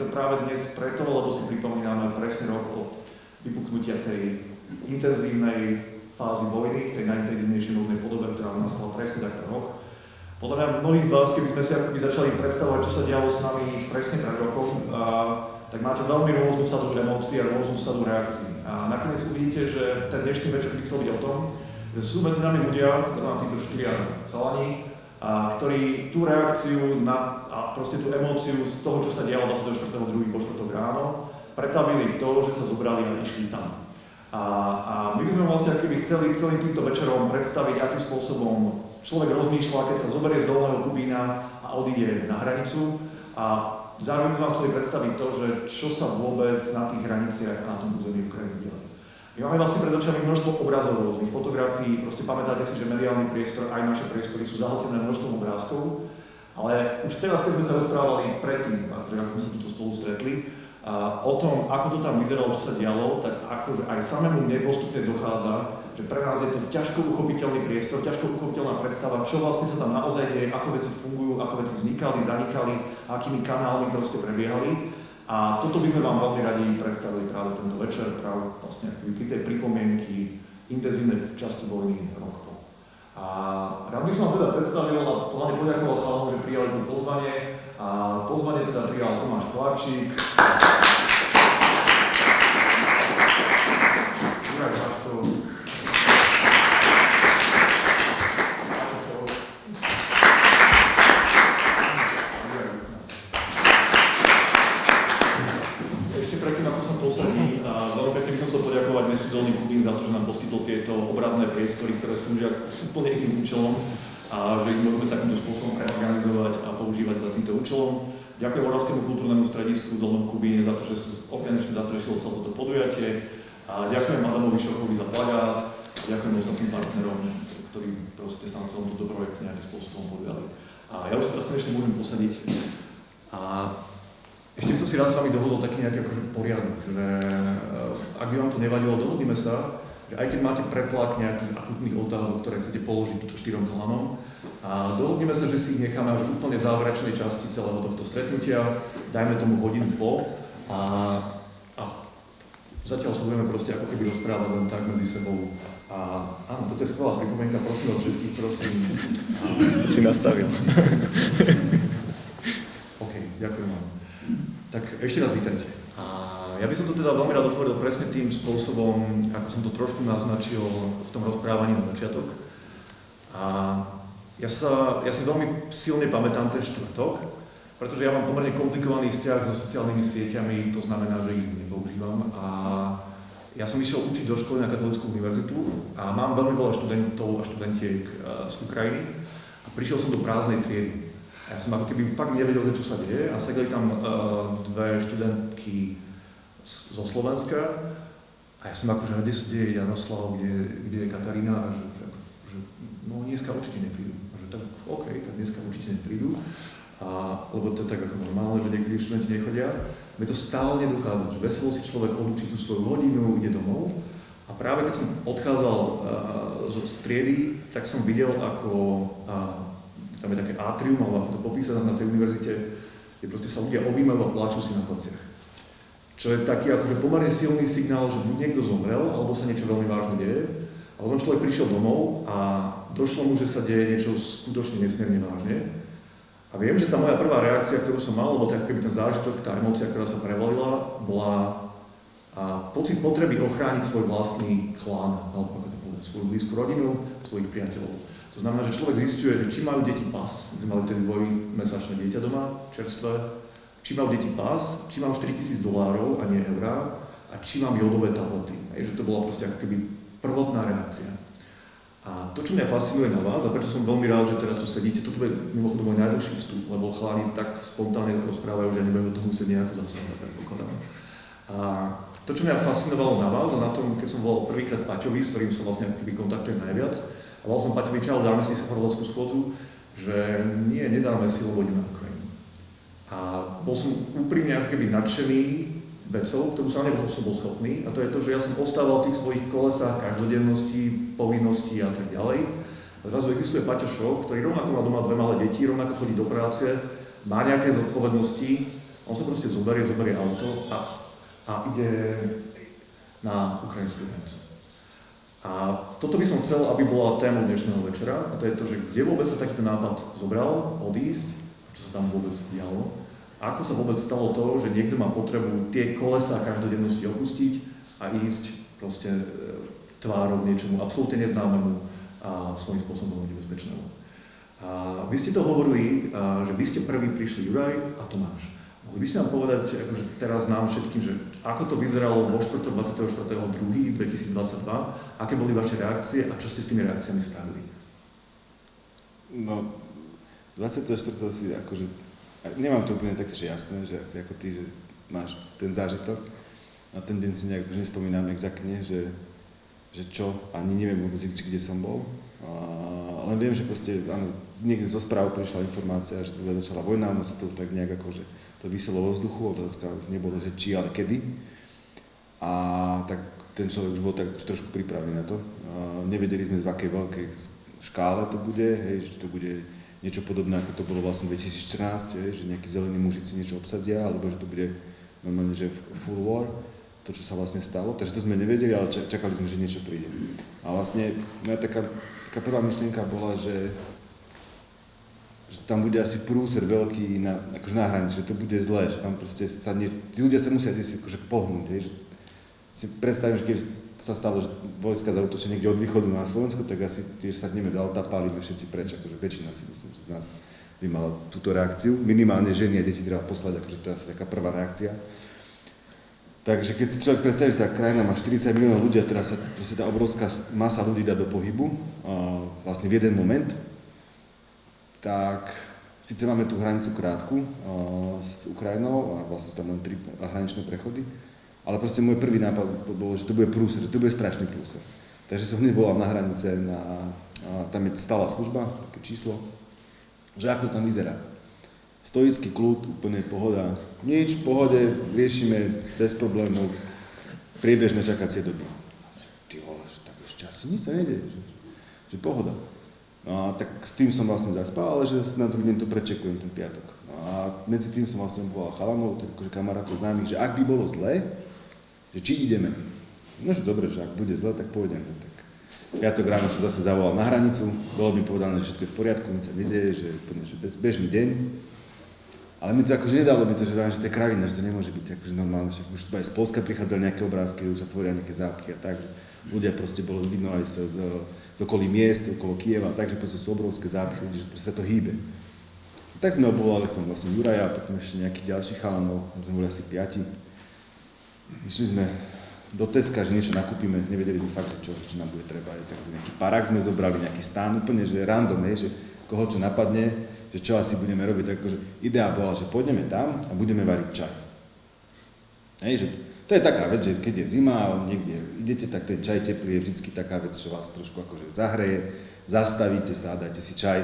to práve dnes preto, lebo si pripomíname presne rok od vypuknutia tej intenzívnej fázy vojny, tej najintenzívnejšej možnej podobe, ktorá nastala presne takto rok. Podľa mňa mnohí z vás, keby sme si akoby začali predstavovať, čo sa dialo s nami presne pred rokom, a, tak máte veľmi rôznu sadu emócií a rôznu sadu reakcií. A nakoniec uvidíte, že ten dnešný večer by chcel byť o tom, že sú medzi nami ľudia, teda títo štyria chalani, a ktorí tú reakciu na, a proste tú emóciu z toho, čo sa dialo 24.2. po 4. ráno, pretavili v to, že sa zobrali a išli tam. A, a my by sme vlastne keby chceli celým týmto večerom predstaviť, akým spôsobom človek rozmýšľa, keď sa zoberie z dolného Kubína a odíde na hranicu. A zároveň sme vám chceli predstaviť to, že čo sa vôbec na tých hraniciach a na tom území Ukrajiny deje. My máme vlastne pred očami množstvo obrazov rôznych, fotografií, proste pamätáte si, že mediálny priestor, aj naše priestory sú zahltené množstvom obrázkov, ale už teraz, keď sme sa rozprávali predtým, že ako sme sa tu spolu stretli, a o tom, ako to tam vyzeralo, čo sa dialo, tak ako aj samému mne postupne dochádza, že pre nás je to ťažko uchopiteľný priestor, ťažko uchopiteľná predstava, čo vlastne sa tam naozaj deje, ako veci fungujú, ako veci vznikali, zanikali, akými kanálmi proste prebiehali. A toto by sme vám veľmi radi predstavili práve tento večer, práve vlastne pri tej pripomienky intenzívnej časti vojny rok. A rád by som vám teda predstavil a hlavne poďakoval chalom, že prijali to pozvanie. A pozvanie teda prijal Tomáš Sláčik. Juraj Žačko, priestory, ktoré slúžia úplne iným účelom a že ich môžeme takýmto spôsobom reorganizovať a používať za týmto účelom. Ďakujem Oravskému kultúrnemu stredisku v Dolnom Kubíne za to, že sa organične zastrešilo celé toto podujatie a ďakujem Adamovi Šochovi za plagát, ďakujem ostatným partnerom, ktorí proste sa na celom toto projekt nejakým spôsobom podujali. A ja už sa teraz konečne môžem posadiť. A ešte by som si rád s vami dohodol taký nejaký akože poriadok, že eh, ak by vám to nevadilo, dohodneme sa, aj keď máte pretlak nejakých akutných otázok, ktoré chcete položiť štyrom chalanom, a dohodneme sa, že si ich necháme až úplne v záverečnej časti celého tohto stretnutia, dajme tomu hodinu po a, a zatiaľ sa budeme proste ako keby rozprávať len tak medzi sebou. A áno, toto je skvelá pripomienka, prosím vás všetkých, prosím. A... Si nastavil. OK, ďakujem vám. Tak ešte raz vítajte. Ja by som to teda veľmi rád otvoril presne tým spôsobom, ako som to trošku naznačil v tom rozprávaní na začiatok. A ja, sa, ja si veľmi silne pamätám ten štvrtok, pretože ja mám pomerne komplikovaný vzťah so sociálnymi sieťami, to znamená, že ich nepoužívam. A ja som išiel učiť do školy na Katolickú univerzitu a mám veľmi veľa študentov a študentiek eh, z Ukrajiny a prišiel som do prázdnej triedy. A ja som ako keby fakt nevedel, čo sa deje a sedeli tam uh, dve študentky zo Slovenska a ja som akože, kde, kde je Janoslav, kde, kde je Katarína a že, že, no dneska určite neprídu. A že tak OK, tak dneska určite neprídu. A, lebo to je tak ako normálne, že niekedy študenti nechodia. Mne to stále nedochádza, že veselo si človek odúči tú svoju hodinu, ide domov. A práve keď som odchádzal uh, zo striedy, tak som videl, ako uh, tam je také atrium, alebo ako to popísané na tej univerzite, kde proste sa ľudia objímajú a pláču si na chodciach. Čo je taký akože pomerne silný signál, že buď niekto zomrel, alebo sa niečo veľmi vážne deje. A potom človek prišiel domov a došlo mu, že sa deje niečo skutočne nesmierne vážne. A viem, že tá moja prvá reakcia, ktorú som mal, lebo tak keby ten zážitok, tá emócia, ktorá sa prevalila, bola a pocit potreby ochrániť svoj vlastný klan, alebo ako to povedať, svoju blízku rodinu, svojich priateľov. To znamená, že človek zistuje, že či majú deti pas, my sme mali tedy dvojmesačné dieťa doma, čerstvé, či mám deti pás, či mám 4000 dolárov a nie eurá a či mám jodové tablety. Hej, že to bola proste ako keby prvotná reakcia. A to, čo mňa fascinuje na vás, a prečo som veľmi rád, že teraz tu sedíte, toto je mimochodom môj najdlhší vstup, lebo chalani tak spontánne rozprávajú, že nebudem do toho musieť nejako zasahovať, predpokladám. A to, čo mňa fascinovalo na vás a na tom, keď som volal prvýkrát Paťovi, s ktorým sa vlastne keby kontaktujem najviac, a volal som Paťovi, čau, dáme si horolockú schôdzu, že nie, nedáme si loď na a bol som úprimne ako keby nadšený vecou, ktorú sa nebol som bol schopný. A to je to, že ja som ostával v tých svojich kolesách každodennosti, povinností a tak ďalej. A zrazu existuje Paťo Šok, ktorý rovnako má doma dve malé deti, rovnako chodí do práce, má nejaké zodpovednosti, On sa proste zoberie, zoberie auto a, a ide na ukrajinskú hranicu. A toto by som chcel, aby bola téma dnešného večera, a to je to, že kde vôbec sa takýto nápad zobral, odísť, čo sa tam vôbec dialo, ako sa vôbec stalo to, že niekto má potrebu tie kolesa každodennosti opustiť a ísť proste e, tvárou niečomu absolútne neznámemu a svojím spôsobom nebezpečnému. A vy ste to hovorili, že vy ste prvý prišli Juraj a Tomáš. Mohli by ste nám povedať, akože teraz nám všetkým, že ako to vyzeralo vo 4. 24.2.2022, aké boli vaše reakcie a čo ste s tými reakciami spravili? No, 24. si akože, nemám to úplne také, že jasné, že asi ako ty, že máš ten zážitok. Na ten deň si nejak už nespomínam exaktne, že, že čo, ani neviem vôbec, kde som bol. A, len viem, že proste, áno, niekde zo správ prišla informácia, že teda začala vojna, ono sa to tak nejak akože to vyselo vo vzduchu, otázka už nebolo, že či, ale kedy. A tak ten človek už bol tak už trošku pripravený na to. A nevedeli sme, v akej veľkej škále to bude, hej, že to bude niečo podobné, ako to bolo vlastne 2014, hej, že nejakí zelení mužici niečo obsadia, alebo že to bude normálne, že full war, to, čo sa vlastne stalo. Takže to sme nevedeli, ale čakali sme, že niečo príde. A vlastne moja taká, taká prvá myšlienka bola, že že tam bude asi prúser veľký na, akože na hranici, že to bude zlé, že tam proste sa nie, tí ľudia sa musia si akože pohnúť, hej, že si predstavím, že keď sa stalo, že vojska zautočia niekde od východu na Slovensko, tak asi tiež sa dneme do auta, pálime všetci preč, akože väčšina si myslím, že z nás by mala túto reakciu, minimálne ženy a deti treba poslať, akože to je asi taká prvá reakcia. Takže keď si človek predstaví, že tá krajina má 40 miliónov ľudí a teraz sa proste tá obrovská masa ľudí dá do pohybu, vlastne v jeden moment, tak síce máme tú hranicu krátku s Ukrajinou a vlastne sú tam len tri hraničné prechody, ale proste môj prvý nápad bol, že to bude prúser, že to bude strašný prúser. Takže som hneď volal na hranice, na, a tam je stála služba, také číslo, že ako to tam vyzerá. Stoický kľud, úplne pohoda. Nič, pohode, riešime bez problémov priebežné čakacie doby. Ty vole, tak ešte asi nič sa nejde, že, že pohoda. No a tak s tým som vlastne zaspal, ale že na druhý deň to prečekujem ten piatok. No a medzi tým som vlastne volal chalanov, akože kamarátov známych, že ak by bolo zle, že či ideme. No že dobre, že ak bude zle, tak pôjdeme. Tak piatok ráno som zase zavolal na hranicu, bolo mi povedané, že všetko je v poriadku, nič sa nedieje, že úplne že bez, bežný deň. Ale mi to akože nedalo mi to, že, že to je kravina, že to nemôže byť akože normálne, že už aj z Polska prichádzali nejaké obrázky, už sa tvoria nejaké zápky a tak. Že ľudia proste bolo vidno aj z, z, z okolí miest, okolo Kieva, takže proste sú obrovské zápchy že proste sa to hýbe. Tak sme obvolali som vlastne Juraja, potom ešte nejakých ďalších chalanov, sme boli asi piati. Išli sme do Teska, že niečo nakúpime, nevedeli sme fakt, čo, čo nám bude treba. Tak nejaký parák sme zobrali, nejaký stán, úplne že random, hej, že koho čo napadne, že čo asi budeme robiť. Tak akože idea bola, že pôjdeme tam a budeme variť čaj. Hej, že to je taká vec, že keď je zima a niekde idete, tak ten čaj teplý je vždy taká vec, čo vás trošku akože zahreje, zastavíte sa, dáte si čaj,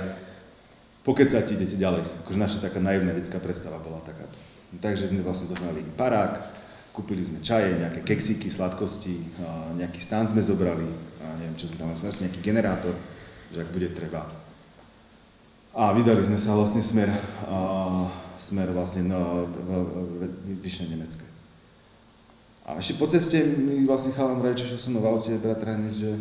pokecate, idete ďalej. Akože naša taká naivná detská predstava bola taká. No, takže sme vlastne zohnali parák, kúpili sme čaje, nejaké keksíky, sladkosti, nejaký stán sme zobrali, a neviem, čo sme tam, vlastne nejaký generátor, že ak bude treba. A vydali sme sa vlastne smer, a, smer vlastne na Vyšné Nemecké. A ešte po ceste mi vlastne chalan vraví, čo som v aute, bratranec, že,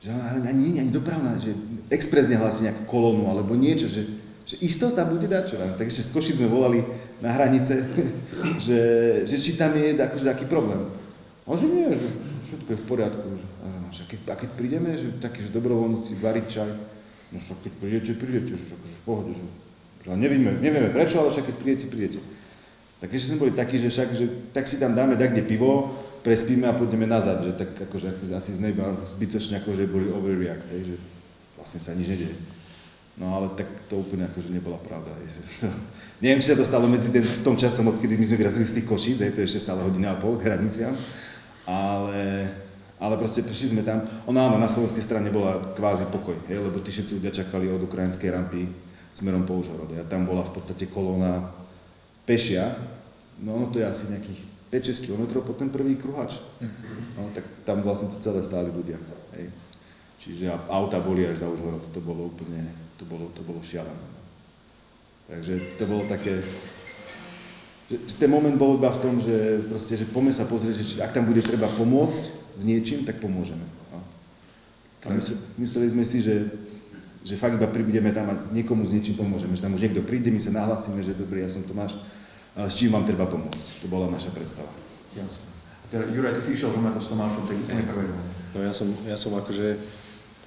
že ani, ani, dopravná, že expres nehlási nejakú kolónu alebo niečo, že, že istosť tam bude čo. Tak ešte z Košic sme volali na hranice, že, že či tam je akože taký problém. A že nie, že všetko je v poriadku. Že, a, keď, a keď prídeme, že takí, že dobrovoľníci variť čaj, no však keď prídete, prídete, že akože v pohode, že, že nevieme, nevieme prečo, ale však keď prídete, prídete. Tak ešte sme boli takí, že však, že tak si tam dáme tak kde pivo, prespíme a pôjdeme nazad, že tak akože asi sme iba zbytočne akože boli overreact, hej, že vlastne sa nič nedieje. No ale tak to úplne akože nebola pravda. Že to, neviem, či sa to stalo medzi ten, v tom časom, odkedy my sme vyrazili z tých košíc, hej, to je ešte stále hodina a pol k hraniciam, ale, ale proste prišli sme tam. Ono áno, na slovenskej strane bola kvázi pokoj, hej, lebo tí všetci ľudia čakali od ukrajinskej rampy smerom po Užhorod. A tam bola v podstate kolóna pešia, no ono to je asi nejakých 5-6 km po ten prvý kruhač. No, tak tam vlastne to celé stáli ľudia. Hej. Čiže auta boli až za Užhorod, to bolo úplne, to bolo, to bolo šialené. Takže to bolo také, že, že ten moment bol iba v tom, že proste, že poďme sa pozrieť, že či, ak tam bude treba pomôcť s niečím, tak pomôžeme. No. A mysl, mysleli sme si, že, že fakt iba prídeme tam a niekomu s niečím pomôžeme, že tam už niekto príde, my sa nahlásime, že dobrý, ja som Tomáš, a s čím vám treba pomôcť. To bola naša predstava. Jasne. A teda, Juraj, ty si išiel rovnako s Tomášom, tak úplne prvého. No ja som, ja som akože,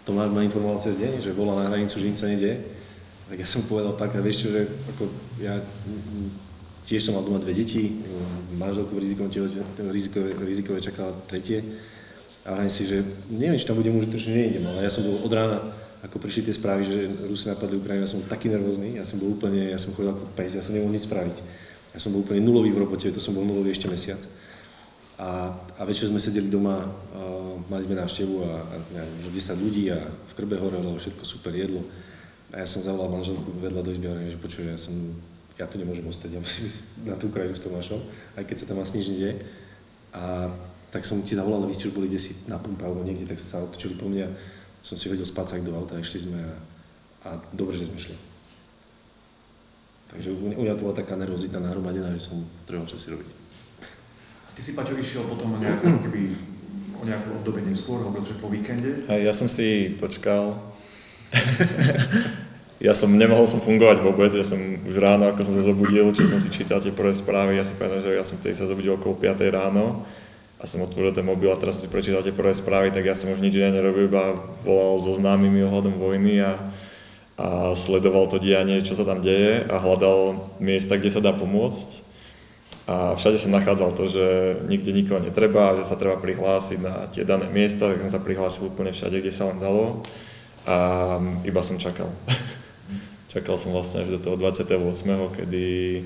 Tomáš ma informoval cez deň, že volá na hranicu, že nič sa nedie. Tak ja som povedal tak, a vieš čo, že ako ja tiež som mal doma dve deti, manželku v rizikové, rizikové, rizikové čakala tretie. A hovorím si, že neviem, či tam budem užitočný, nejdem, ale ja som bol od rána, ako prišli tie správy, že Rusi napadli Ukrajinu, ja som taký nervózny, ja som bol úplne, ja som chodil ako pes, ja som nemohol nič spraviť. Ja som bol úplne nulový v robote, to som bol nulový ešte mesiac. A, a večer sme sedeli doma, mali sme návštevu a, a možno 10 ľudí a v krbe horelo, všetko super jedlo. A ja som zavolal manželku vedľa do izby a že počuj, ja som ja tu nemôžem ostať, ja musím ísť na tú krajinu s Tomášom, aj keď sa tam asi nič nedie. A tak som ti zavolal, vy ste už boli si na pumpe alebo niekde, tak sa otočili po mňa. Som si hodil spacák do auta išli sme a, a dobre, že sme šli. Takže u mňa to bola taká nervozita nahromadená, že som trebal čo si robiť. Ty si, Paťo, išiel potom nejako, keby, o nejakú obdobie neskôr, hovoril, že po víkende? Hej, ja som si počkal ja som nemohol som fungovať vôbec, ja som už ráno, ako som sa zobudil, či som si čítal tie prvé správy, ja si pamätám, že ja som vtedy sa zobudil okolo 5 ráno a som otvoril ten mobil a teraz som si prečítal tie prvé správy, tak ja som už nič iné nerobil, iba volal so známymi ohľadom vojny a, a sledoval to dianie, čo sa tam deje a hľadal miesta, kde sa dá pomôcť. A všade som nachádzal to, že nikde nikoho netreba, že sa treba prihlásiť na tie dané miesta, tak som sa prihlásil úplne všade, kde sa len dalo a iba som čakal. Čakal som vlastne až do toho 28., kedy,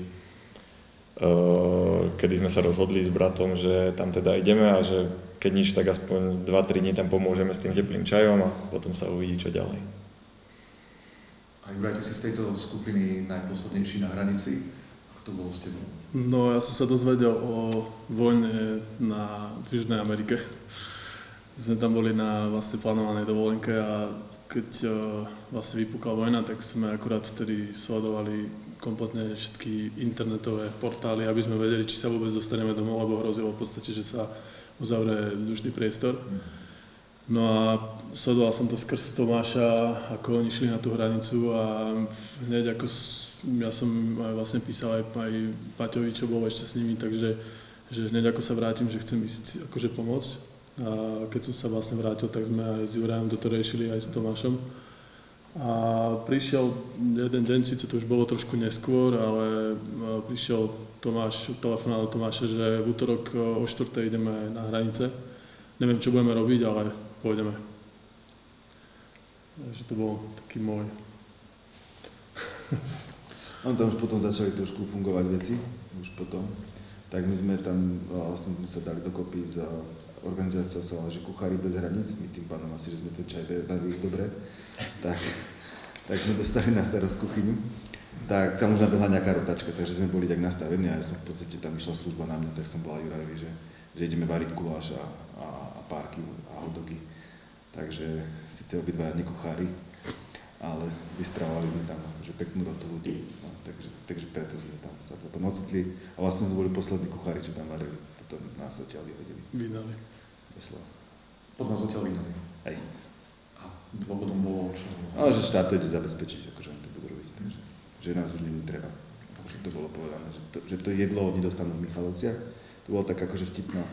uh, kedy sme sa rozhodli s bratom, že tam teda ideme a že keď nič, tak aspoň 2-3 dní tam pomôžeme s tým teplým čajom a potom sa uvidí, čo ďalej. A ty si z tejto skupiny najposlednejší na hranici. To bolo s tebou? No, ja som sa dozvedel o vojne na, v Južnej Amerike. Sme tam boli na vlastne plánovanej dovolenke a keď uh, vlastne vypukla vojna, tak sme akurát vtedy sledovali kompletne všetky internetové portály, aby sme vedeli, či sa vôbec dostaneme domov, lebo hrozilo v podstate, že sa uzavrie vzdušný priestor. No a sledoval som to skrz Tomáša, ako oni šli na tú hranicu a hneď ako ja som aj vlastne písal aj, aj Paťovi, čo bol ešte s nimi, takže že hneď ako sa vrátim, že chcem ísť akože pomôcť a keď som sa vlastne vrátil, tak sme aj s Jurajom toto riešili aj s Tomášom. A prišiel jeden deň, síce to už bolo trošku neskôr, ale prišiel Tomáš, telefonál Tomáša, že v útorok o 4. ideme na hranice. Neviem, čo budeme robiť, ale pôjdeme. Takže to bol taký môj. On tam už potom začali trošku fungovať veci, už potom. Tak my sme tam, vlastne sme sa dali dokopy za organizácia sa že Kuchári bez hraníc, my tým pánom asi, že sme ten čaj dali dobre, tak, tak sme dostali na starosť kuchyňu. Tak tam už nabehla nejaká rotačka, takže sme boli tak nastavení a ja som v podstate tam išla služba na mňa, tak som bola Jurajovi, že, že ideme variť guláš a, a, a párky a hodogy. Takže síce obidva nekuchári, ale vystravovali sme tam že peknú rotu ľudí, no, takže, takže preto sme tam sa potom ocitli a vlastne sme boli poslední kuchári, čo tam varili, potom nás odtiaľ vyhodili. Vydali doslova. Pod nás odtiaľ vydali. Hej. A dôvodom bolo čo? Ale že štát to ide zabezpečiť, akože oni to budú robiť. Takže, že nás už není treba. Akože to bolo povedané, že to, že to jedlo oni dostanú v Michalovciach. To bolo tak akože vtipná,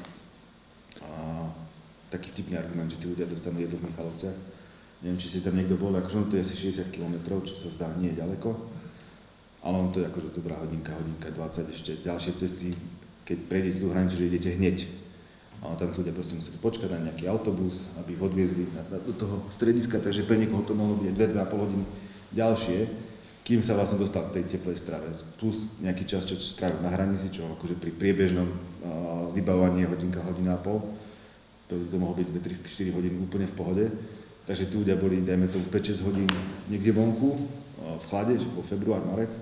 a, taký vtipný argument, že tí ľudia dostanú jedlo v Michalovciach. Neviem, či si tam niekto bol, akože on to je asi 60 km, čo sa zdá nie je ďaleko. Ale on to je akože dobrá hodinka, hodinka 20, ešte ďalšie cesty, keď prejdete tú hranicu, že idete hneď a tam ľudia proste museli počkať na nejaký autobus, aby ich odviezli na, na, do toho strediska, takže pre niekoho to mohlo byť 2-2,5 hodiny ďalšie, kým sa vlastne dostal k tej teplej strave. Plus nejaký čas, čo strávil na hranici, čo akože pri priebežnom uh, vybavovaní hodinka, hodina a pol, to, to mohlo byť 2-3-4 hodiny úplne v pohode. Takže tí ľudia boli, dajme tomu 5-6 hodín niekde vonku, uh, v chlade, že bol február, marec.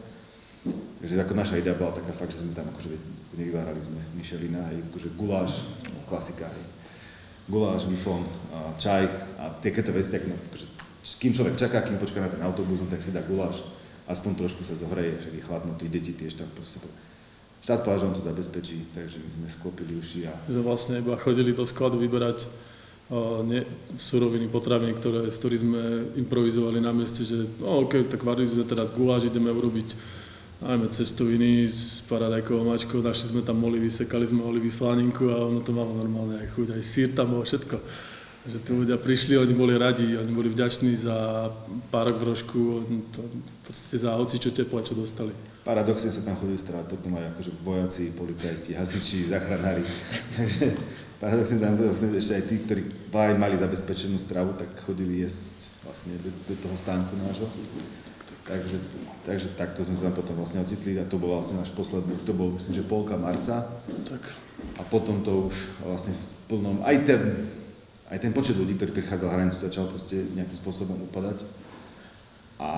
Takže ako naša idea bola taká fakt, že sme tam akože nevyvárali sme Michelina, aj akože guláš, klasika, hej. Guláš, mifón, čaj a takéto veci, tak no, akože, kým človek čaká, kým počká na ten autobus, no, tak si dá guláš, aspoň trošku sa zohreje, však je chladno, tí deti tiež tam proste, štát on to zabezpečí, takže my sme sklopili uši a Že vlastne iba chodili do skladu vyberať uh, ne, suroviny, potraviny, ktoré, z ktorých sme improvizovali na mieste, že no, OK, tak varili sme teraz guláš, ideme urobiť najmä cestoviny s paradajkovou mačkou, našli sme tam olivy, sekali sme olivy slaninku a ono to malo normálne aj chuť, aj sír tam bolo všetko. Že tí ľudia prišli, oni boli radi, oni boli vďační za párok v rožku, to, v podstate za hoci čo teplé, čo dostali. Paradoxne sa tam chodili stravať potom aj akože vojaci, policajti, hasiči, záchranári. Takže paradoxne tam vlastne ešte aj tí, ktorí aj mali zabezpečenú stravu, tak chodili jesť vlastne do, do toho stánku nášho. Takže, takže takto sme sa tam potom vlastne ocitli a to bol vlastne náš posledný, to bol myslím, že polka marca Tak a potom to už vlastne v plnom, aj ten, aj ten počet ľudí, ktorý prichádzal hranicu, začal proste nejakým spôsobom upadať. A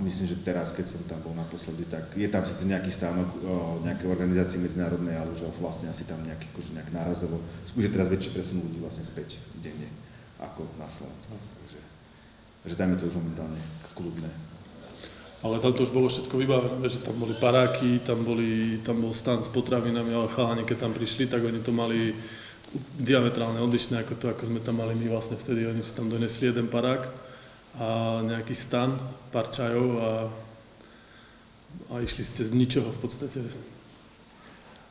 myslím, že teraz, keď som tam bol naposledy, tak je tam síce nejaký stánok o, nejakej organizácie medzinárodnej, ale už vlastne asi tam nejaký, akože nejak nárazovo, už je teraz väčší presun ľudí vlastne späť denne, ako na Slovensku. Takže, takže dajme to už momentálne kľudné. Ale tam to už bolo všetko vybavené, že tam boli paráky, tam, boli, tam bol stan s potravinami, ale chalani, keď tam prišli, tak oni to mali diametrálne odlišné ako to, ako sme tam mali my vlastne vtedy. Oni si tam donesli jeden parák a nejaký stan, pár čajov a, a išli ste z ničoho v podstate.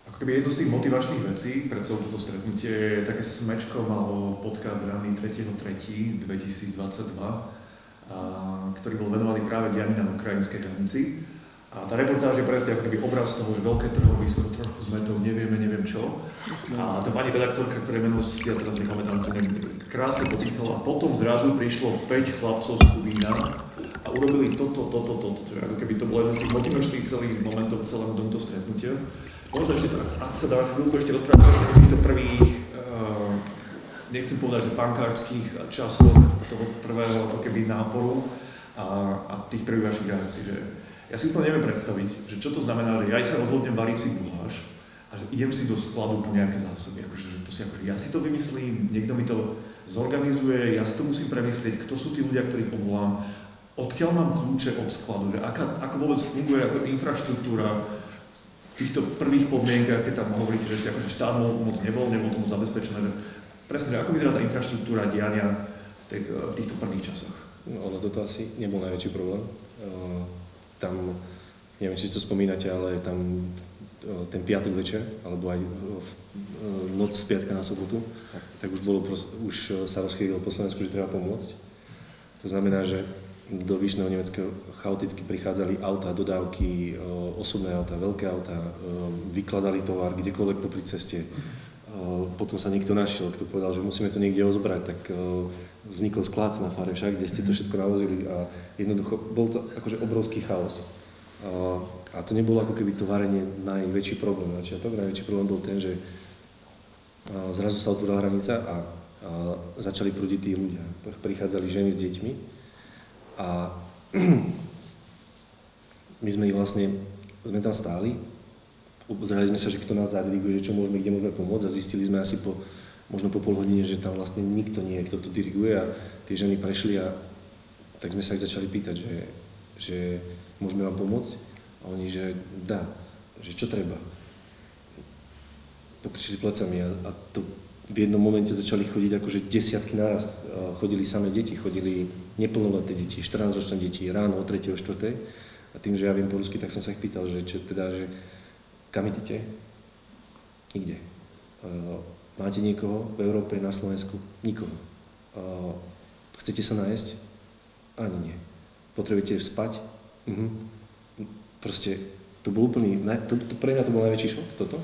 Ako keby jedno z tých motivačných vecí pre celé toto stretnutie je také smečko malo podcast ranný 3.3.2022, a, ktorý bol venovaný práve dianí na ukrajinskej hranici. A tá reportáž je presne ako keby obraz toho, že veľké trhovisko, trošku zmetov, nevieme, neviem čo. A tá pani redaktorka, ktoré meno si ja teraz nepamätám, to krásne popísala. A potom zrazu prišlo 5 chlapcov z Kubína a urobili toto, toto, toto. To ako keby to bolo jeden z tých motivačných celých momentov celého tomuto stretnutia. Možno sa ešte, ak sa dá chvíľku ešte rozprávať o týchto prvých, uh, nechcem povedať, že pankárských časoch toho prvého ako keby náporu a, a tých prvých vašich reakcií, že ja si úplne neviem predstaviť, že čo to znamená, že ja sa rozhodnem variť si guláš a že idem si do skladu po nejaké zásoby. Akože, že to si akože, ja si to vymyslím, niekto mi to zorganizuje, ja si to musím premyslieť, kto sú tí ľudia, ktorých obvolám, odkiaľ mám kľúče od skladu, že aká, ako vôbec funguje ako infraštruktúra v týchto prvých podmienkach, keď tam hovoríte, že ešte akože štát moc nebol, nebol tomu zabezpečené, že presne, že ako vyzerá tá infraštruktúra diania v, tej, v týchto prvých časoch. No, ono toto asi nebol najväčší problém. Tam, neviem, či si to spomínate, ale tam uh, ten piatok večer, alebo aj uh, noc z piatka na sobotu, tak, tak už, bolo už sa rozchýlilo po Slovensku, že treba pomôcť. To znamená, že do Vyšného Nemeckého chaoticky prichádzali auta, dodávky, osobné auta, veľké auta, vykladali tovar kdekoľvek popri ceste. Potom sa niekto našiel, kto povedal, že musíme to niekde ozbrať, tak vznikol sklad na fare však, kde ste to všetko navozili a jednoducho bol to akože obrovský chaos. A to nebolo ako keby to varenie najväčší problém na začiatok. Najväčší problém bol ten, že zrazu sa otvorila hranica a, a začali prúdiť tí ľudia. Prichádzali ženy s deťmi a my sme ich vlastne, sme tam stáli, obzerali sme sa, že kto nás zadiriguje, že čo môžeme, kde môžeme pomôcť a zistili sme asi po, možno po pol hodine, že tam vlastne nikto nie je, kto to diriguje a tie ženy prešli a tak sme sa ich začali pýtať, že, že môžeme vám pomôcť a oni, že dá, že čo treba. Pokričili plecami a, a to v jednom momente začali chodiť akože desiatky naraz. Chodili samé deti, chodili neplnoleté deti, 14-ročné deti, ráno o 3. o 4. A tým, že ja viem po rusky, tak som sa ich pýtal, že, čo, teda, že kam idete? Nikde. Máte niekoho v Európe, na Slovensku? Nikoho. Chcete sa nájsť? Ani nie. Potrebujete spať? Mhm. Proste to bol úplný, to, to, pre mňa to bol najväčší šok, toto.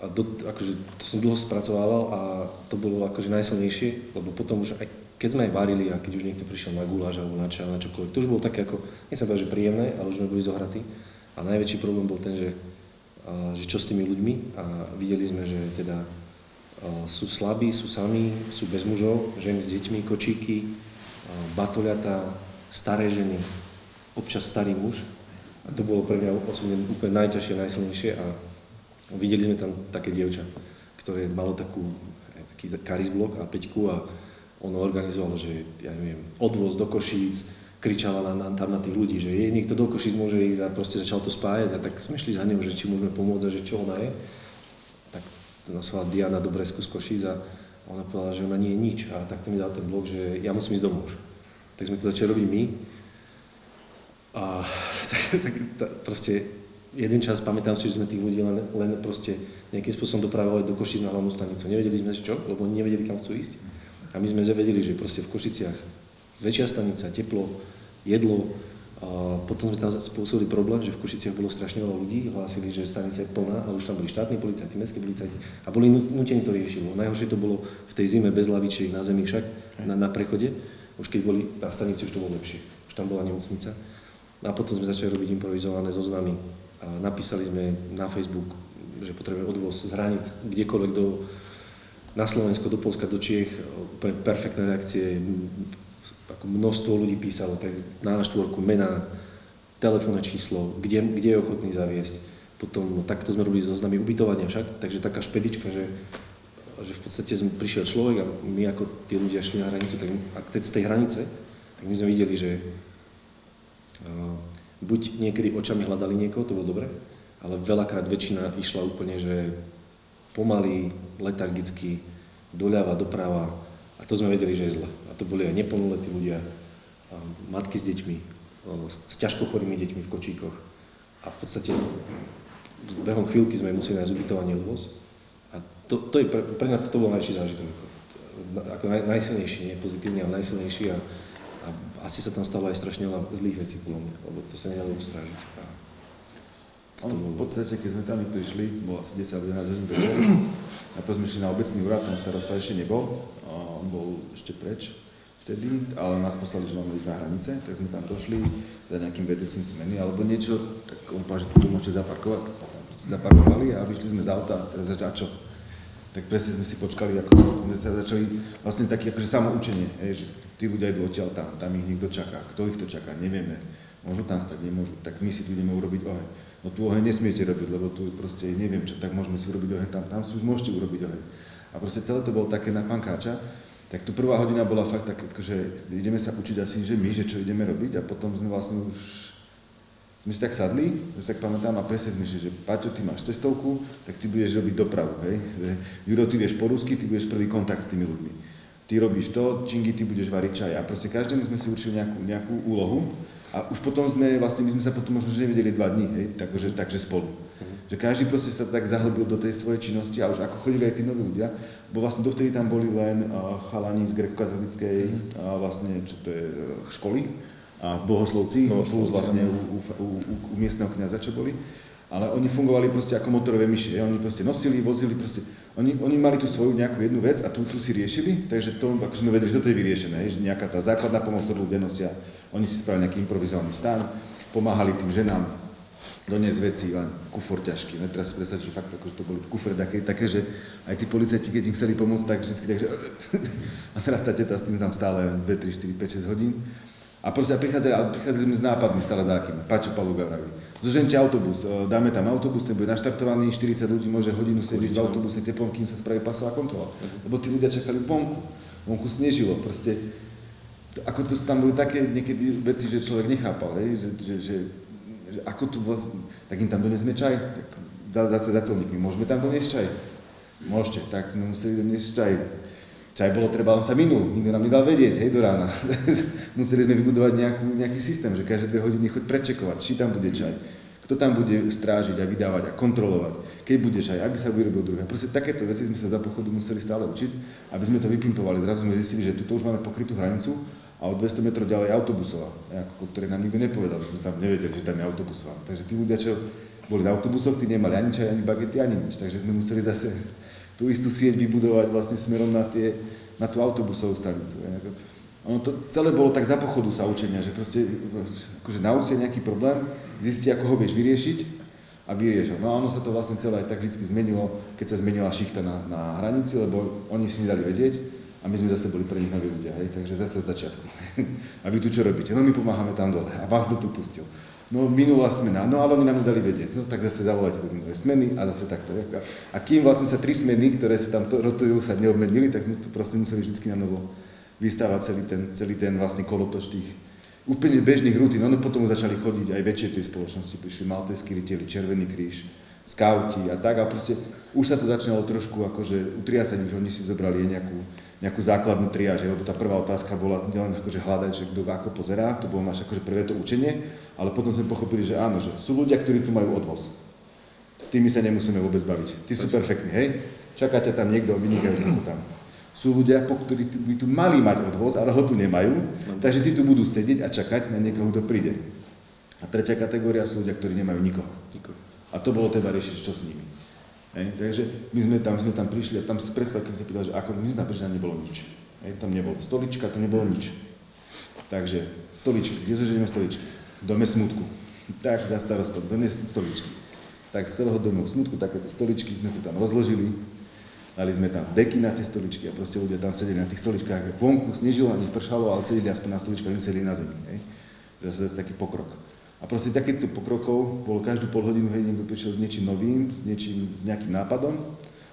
A do, akože, to som dlho spracovával a to bolo akože najsilnejšie, lebo potom už aj keď sme aj varili a keď už niekto prišiel na guláš alebo na čaj, na čokoľvek, to už bolo také ako, nechcem povedať, že príjemné, ale už sme boli zohratí. A najväčší problém bol ten, že, že čo s tými ľuďmi a videli sme, že teda sú slabí, sú sami, sú bez mužov, ženy s deťmi, kočíky, batoľatá, staré ženy, občas starý muž. A to bolo pre mňa osobne úplne najťažšie, najsilnejšie a videli sme tam také dievča, ktoré malo takú, taký karizblok a peťku a ono organizovalo, že ja neviem, odvoz do Košíc, kričala na, na, tam na tých ľudí, že je niekto do Košic môže ísť a proste začal to spájať a tak sme šli za ňou, že či môžeme pomôcť a že čo ona je. Tak to nazvala Diana Dobresku z Košic a ona povedala, že ona nie je nič a takto mi dal ten blok, že ja musím ísť domov už. Tak sme to začali robiť my a tak, tak, tak proste jeden čas pamätám si, že sme tých ľudí len, len proste nejakým spôsobom dopravovali do Košic na hlavnú stanicu. Nevedeli sme čo, lebo oni nevedeli, kam chcú ísť. A my sme zavedeli, že proste v Košiciach väčšia stanica, teplo, jedlo. A potom sme tam spôsobili problém, že v Košiciach bolo strašne veľa ľudí, hlásili, že stanica je plná, ale už tam boli štátni policajti, mestskí policajti a boli nutení to riešiť. Najhoršie to bolo v tej zime bez lavičiek na zemi však, na, na prechode. Už keď boli na stanici, už to bolo lepšie. Už tam bola nemocnica. A potom sme začali robiť improvizované zoznamy. A napísali sme na Facebook, že potrebujeme odvoz z hraníc, kdekoľvek do, na Slovensko, do Polska, do Čiech, perfektné reakcie, ako množstvo ľudí písalo, tak na štvorku mena, telefónne číslo, kde, kde je ochotný zaviesť. Potom no, takto sme robili zoznamy ubytovania však, takže taká špedička, že, že v podstate sme, prišiel človek a my ako tí ľudia šli na hranicu, tak ak z tej hranice, tak my sme videli, že uh, buď niekedy očami hľadali niekoho, to bolo dobre, ale veľakrát väčšina išla úplne, že pomaly, letargicky, doľava, doprava a to sme vedeli, že je zle to boli aj neplnoletí ľudia, matky s deťmi, s ťažko chorými deťmi v kočíkoch. A v podstate behom chvíľky sme museli nájsť ubytovanie odvoz. A to, to je pre, pre mňa to bol najväčší zážitok. Ako, naj, najsilnejší, nie pozitívny, ale najsilnejší. A, a asi sa tam stalo aj strašne veľa zlých vecí podľa mňa, lebo to sa nedalo ustrážiť. A v podstate, keď sme tam prišli, bolo asi 10 alebo 11 hodín večer, potom sme šli na obecný úrad, tam starosta ešte nebol, a on bol ešte preč vtedy, ale nás poslali, že máme ísť na hranice, tak sme tam došli za nejakým vedúcim smeny alebo niečo, tak on povedal, že tu môžete zaparkovať. Proste zaparkovali a vyšli sme z auta a teraz a čo? Tak presne sme si počkali, ako sme sa začali vlastne také akože samoučenie, že tí ľudia idú odtiaľ tam, tam ich niekto čaká, kto ich to čaká, nevieme. Môžu tam stať, nemôžu, tak my si tu ideme urobiť oheň no tu oheň nesmiete robiť, lebo tu proste neviem čo, tak môžeme si urobiť oheň tam, tam si už môžete urobiť oheň. A proste celé to bolo také na pankáča, tak tu prvá hodina bola fakt tak, že ideme sa učiť asi, že my, že čo ideme robiť a potom sme vlastne už sme si tak sadli, to si tak pamätám a presne sme, že Paťo, ty máš cestovku, tak ty budeš robiť dopravu, hej. Juro, ty vieš po rusky, ty budeš prvý kontakt s tými ľuďmi. Ty robíš to, Čingy, ty budeš variť čaj. A proste každému sme si určili nejakú, nejakú úlohu a už potom sme, vlastne my sme sa potom možno že nevideli dva dní, hej, takže, takže spolu. Že každý proste sa tak zahlbil do tej svojej činnosti a už ako chodili aj tí noví ľudia, bo vlastne dovtedy tam boli len uh, chalani z grekokatolickej uh, vlastne, čo to je, uh, školy a bohoslovci, bohoslovci plus vlastne u, u, u, u, miestneho kniaza, čo boli. Ale oni fungovali proste ako motorové myši, oni proste nosili, vozili, proste, oni, oni mali tú svoju nejakú jednu vec a tu, tu si riešili, takže to, akože sme vedeli, že toto je vyriešené, že nejaká tá základná pomoc, ktorú ľudia nosia, oni si spravili nejaký improvizovaný stan, pomáhali tým ženám doniesť veci, len kufor ťažký. No teraz si predstav, že fakt akože to boli kufre také, také, že aj tí policajti, keď im chceli pomôcť, tak vždycky takže... a teraz tá teta s tým tam stále 2, 3, 4, 5, 6 hodín. A proste prichádzali, prichádzali sme s nápadmi stále dákými. Paťo Paluga vraví. Zožente autobus, e, dáme tam autobus, ten bude naštartovaný, 40 ľudí môže hodinu sedieť v autobuse teplom, kým sa spraví pasová kontrola. Mhm. Lebo tí ľudia čakali vonku. Vonku snežilo. Proste, ako tu tam boli také niekedy veci, že človek nechápal, hej? Že, že, že, že, ako tu vlastne, tak im tam donesme čaj, tak za, za, za colníkmi, môžeme tam doniesť čaj? Môžete, tak sme museli doniesť čaj Čaj bolo treba, on sa minul, nikto nám nedal vedieť, hej, do rána. Museli sme vybudovať nejakú, nejaký systém, že každé dve hodiny choď prečekovať, či tam bude čaj, kto tam bude strážiť a vydávať a kontrolovať, keď bude čaj, aby sa vyrobil druhé. Proste takéto veci sme sa za pochodu museli stále učiť, aby sme to vypimpovali. Zrazu sme zistili, že tu už máme pokrytú hranicu a o 200 metrov ďalej autobusová, ako, ktoré nám nikto nepovedal, sme tam nevedeli, že tam je autobusová. Takže tí ľudia, čo boli na autobusoch, tí nemali ani čaj, ani bagety, ani nič. Takže sme museli zase tú istú sieť vybudovať vlastne smerom na, tie, na tú autobusovú stanicu. Ono to celé bolo tak za pochodu sa učenia, že proste akože naučia nejaký problém, zistí, ako ho vieš vyriešiť a vyriešil. No a ono sa to vlastne celé aj tak vždy zmenilo, keď sa zmenila šichta na, na hranici, lebo oni si nedali vedieť a my sme zase boli pre nich noví ľudia, hej? takže zase od začiatku. a vy tu čo robíte? No my pomáhame tam dole a vás kto tu pustil? No minulá smena, no ale oni nám nedali vedieť, no tak zase zavolajte do minulé smeny a zase takto. A kým vlastne sa tri smeny, ktoré sa tam to, rotujú, sa neobmednili, tak sme to proste museli vždy na novo vystávať celý ten, celý ten vlastne kolotoč tých, úplne bežných rutín. Ono potom začali chodiť aj väčšie tej spoločnosti, prišli malteskí rytieri, Červený kríž, skauti a tak a proste už sa to začínalo trošku akože utriasať, už oni si zobrali nejakú, nejakú základnú triáž, lebo tá prvá otázka bola nielen akože hľadať, že kto ako pozerá, to bolo naše akože prvé to učenie, ale potom sme pochopili, že áno, že sú ľudia, ktorí tu majú odvoz. S tými sa nemusíme vôbec baviť. Tí sú perfektní, hej? Čakáte tam niekto, vynikajúci tam. Sú ľudia, po ktorí by tu mali mať odvoz, ale ho tu nemajú, takže tí tu budú sedieť a čakať na niekoho, kto príde. A tretia kategória sú ľudia, ktorí nemajú nikoho. Nikoho. A to bolo treba riešiť, čo s nimi. Hej? Takže my sme tam, sme tam prišli a tam si predstav, keď sa pýtal, že ako my sme tam prišli a nebolo nič. Hej? Tam nebolo stolička, to nebolo nič. Takže stoličky, kde zoženieme stoličky? V dome smutku. Tak za starostom, dones stoličky. Tak z celého domu smutku takéto stoličky sme to tam rozložili, dali sme tam deky na tie stoličky a proste ľudia tam sedeli na tých stoličkách. Vonku snežilo, ani pršalo, ale sedeli aspoň na stoličkách, oni sedeli na zemi. Hej? Zase taký pokrok. A proste takýchto pokrokov bolo každú pol hodinu, hej, niekto prišiel s niečím novým, s niečím, s nejakým nápadom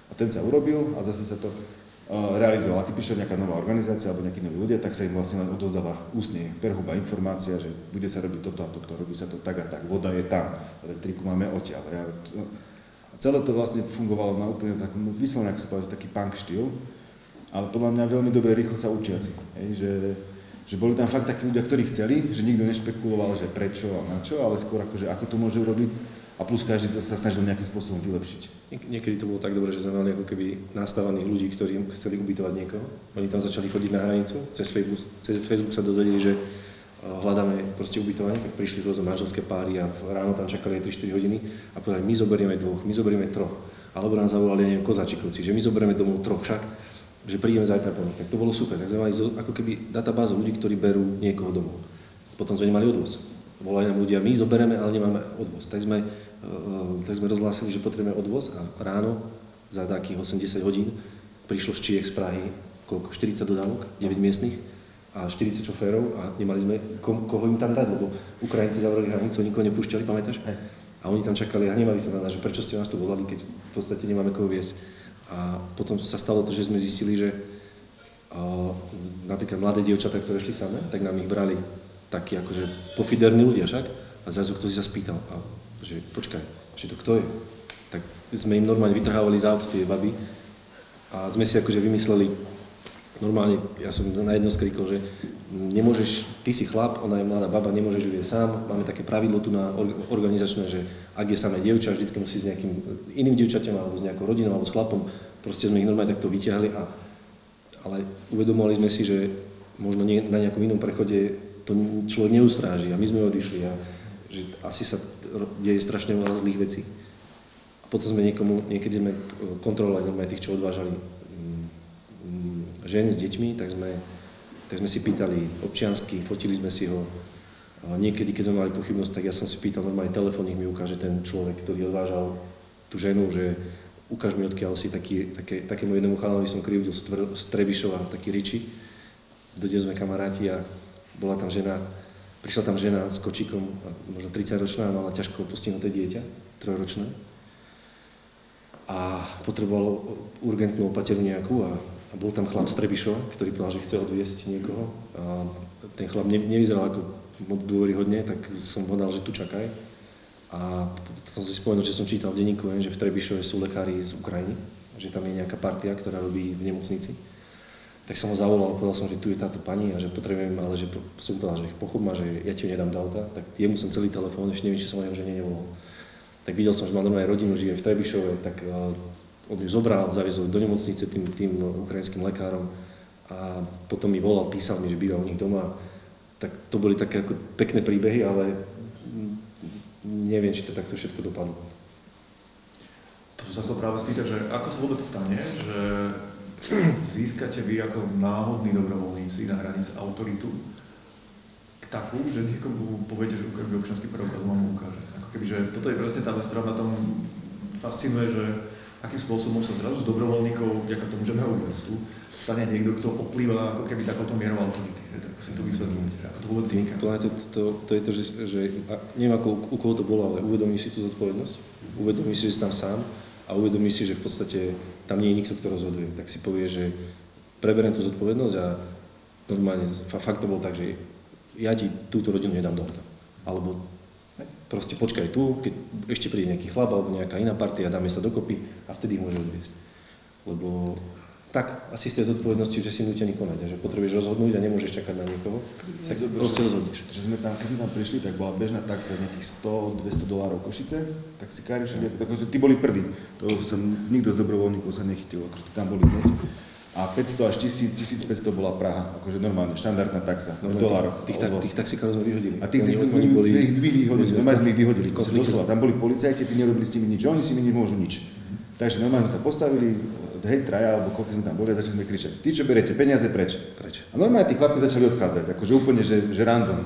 a ten sa urobil a zase sa to uh, realizoval. A keď prišla nejaká nová organizácia alebo nejakí noví ľudia, tak sa im vlastne len odozdáva ústne perhuba informácia, že bude sa robiť toto a toto, robí sa to tak a tak, voda je tam, elektriku máme odtiaľ. A celé to vlastne fungovalo na úplne takom, vyslovene, ako sa povedal, taký punk štýl, ale podľa mňa veľmi dobre, rýchlo sa učiaci. Hej, že že boli tam fakt takí ľudia, ktorí chceli, že nikto nešpekuloval, že prečo a na čo, ale skôr akože ako to môže urobiť a plus každý sa snažil nejakým spôsobom vylepšiť. Niekedy to bolo tak dobre, že sme mali ako keby nastavených ľudí, ktorí chceli ubytovať niekoho. Oni tam začali chodiť na hranicu, cez Facebook, cez Facebook sa dozvedeli, že hľadáme proste ubytovanie, tak prišli rôzne manželské páry a ráno tam čakali aj 3-4 hodiny a povedali, my zoberieme dvoch, my zoberieme troch. Alebo nám zavolali, neviem, kozačikovci, že my zoberieme domov troch však že prídeme zajtra po nich. Tak to bolo super. Tak sme mali ako keby databázu ľudí, ktorí berú niekoho domov. Potom sme nemali odvoz. Volali nám ľudia, my zobereme, ale nemáme odvoz. Tak sme, uh, tak sme rozhlásili, že potrebujeme odvoz a ráno za takých 80 hodín prišlo z Čiech z Prahy koľko? 40 dodávok, 9 miestnych a 40 šoférov a nemali sme ko, koho im tam dať, lebo Ukrajinci zavreli hranicu, nikoho nepúšťali, pamätáš? A oni tam čakali a hnevali sa na nás, že prečo ste nás tu volali, keď v podstate nemáme koho viesť. A potom sa stalo to, že sme zistili, že a, napríklad mladé dievčatá, ktoré šli samé, tak nám ich brali takí akože pofiderní ľudia však. A zrazu kto si sa spýtal, a, že počkaj, že to kto je? Tak sme im normálne vytrhávali z aut tie baby a sme si akože vymysleli, normálne, ja som na jedno skrikol, že nemôžeš, ty si chlap, ona je mladá baba, nemôžeš ju sám. Máme také pravidlo tu na organizačné, že ak je samé dievča, vždy musí s nejakým iným dievčaťom alebo s nejakou rodinou alebo s chlapom. Proste sme ich normálne takto vyťahli. A, ale uvedomovali sme si, že možno nie, na nejakom inom prechode to človek neustráži a my sme odišli a že asi sa deje strašne veľa zlých vecí. A potom sme niekomu, niekedy sme kontrolovali normálne tých, čo odvážali ženy s deťmi, tak sme tak sme si pýtali občiansky, fotili sme si ho. Niekedy, keď sme mali pochybnosť, tak ja som si pýtal normálne telefón, nech mi ukáže ten človek, ktorý odvážal tú ženu, že ukáž mi, odkiaľ si taký, také, takému jednému chalanovi som krivdil z Trebišova, taký Riči. Dodnes sme kamaráti a bola tam žena, prišla tam žena s kočikom, možno 30-ročná, mala ťažko postihnuté dieťa, trojročné. A potrebovalo urgentnú opateru nejakú a a bol tam chlap z Trebišova, ktorý povedal, že chce odviesť niekoho. A ten chlap ne, nevyzeral ako moc dôveryhodne, tak som povedal, že tu čakaj. A som si spomenul, že som čítal v denníku, že v Trebišove sú lekári z Ukrajiny, že tam je nejaká partia, ktorá robí v nemocnici. Tak som ho zavolal povedal som, že tu je táto pani a že potrebujem, ale že som povedal, že pochop ma, že ja ti ju nedám do auta. Tak jemu som celý telefón, ešte neviem, či som ho že nevolal. Tak videl som, že má normálne rodinu, žije v Trebišove, tak on ju zobral, zaviezol do nemocnice tým, tým ukrajinským lekárom a potom mi volal, písal mi, že býva u nich doma. Tak to boli také ako pekné príbehy, ale neviem, či to takto všetko dopadlo. To som sa chcel práve spýtať, že ako sa vôbec stane, že získate vy ako náhodní dobrovoľníci na hranice autoritu takú, že niekomu poviete, že ukáže občanský preukaz, vám ukáže. Ako keby, že toto je presne tá vec, ktorá na tom fascinuje, že akým spôsobom sa zrazu z dobrovoľníkov, vďaka tomu, že majú vestu, stane niekto, kto oplýva ako keby takouto mierou autority. Tak si to vysvetľujete, ako to vôbec vzniká. To, to, to, je to, že, že neviem ako u koho to bolo, ale uvedomíš si tú zodpovednosť, uvedomíš si, že si tam sám a uvedomíš si, že v podstate tam nie je nikto, kto rozhoduje. Tak si povie, že preberiem tú zodpovednosť a normálne, fakt to bolo tak, že ja ti túto rodinu nedám do. Alebo proste počkaj tu, keď ešte príde nejaký chlap alebo nejaká iná partia, dáme sa dokopy a vtedy môže odviesť. Lebo tak, asi z tej zodpovednosti, že si nútený konať a že potrebuješ rozhodnúť a nemôžeš čakať na niekoho, tak proste rozhodneš. Že sme tam, keď sme tam prišli, tak bola bežná taxa nejakých 100-200 dolárov Košice, taxikári všade, tak, tí boli prví, to som, nikto z dobrovoľníkov sa nechytil, akože tam boli hneď. A 500 až 1000, 1500 bola Praha, akože normálne, štandardná taxa, v dolároch. Tých, tak, tých taxikárov sme vyhodili. A tých, tých, oni, boli, vy vyhodili, normálne sme ich vyhodili, doslova, tam boli policajti, tí nerobili s nimi nič, oni si mi nemôžu nič. Takže normálne sa postavili, hej, traja, alebo koľko sme tam boli, a začali sme kričať, ty čo berete, peniaze preč. Preč. A normálne tí chlapi začali odchádzať, akože úplne, že, že random.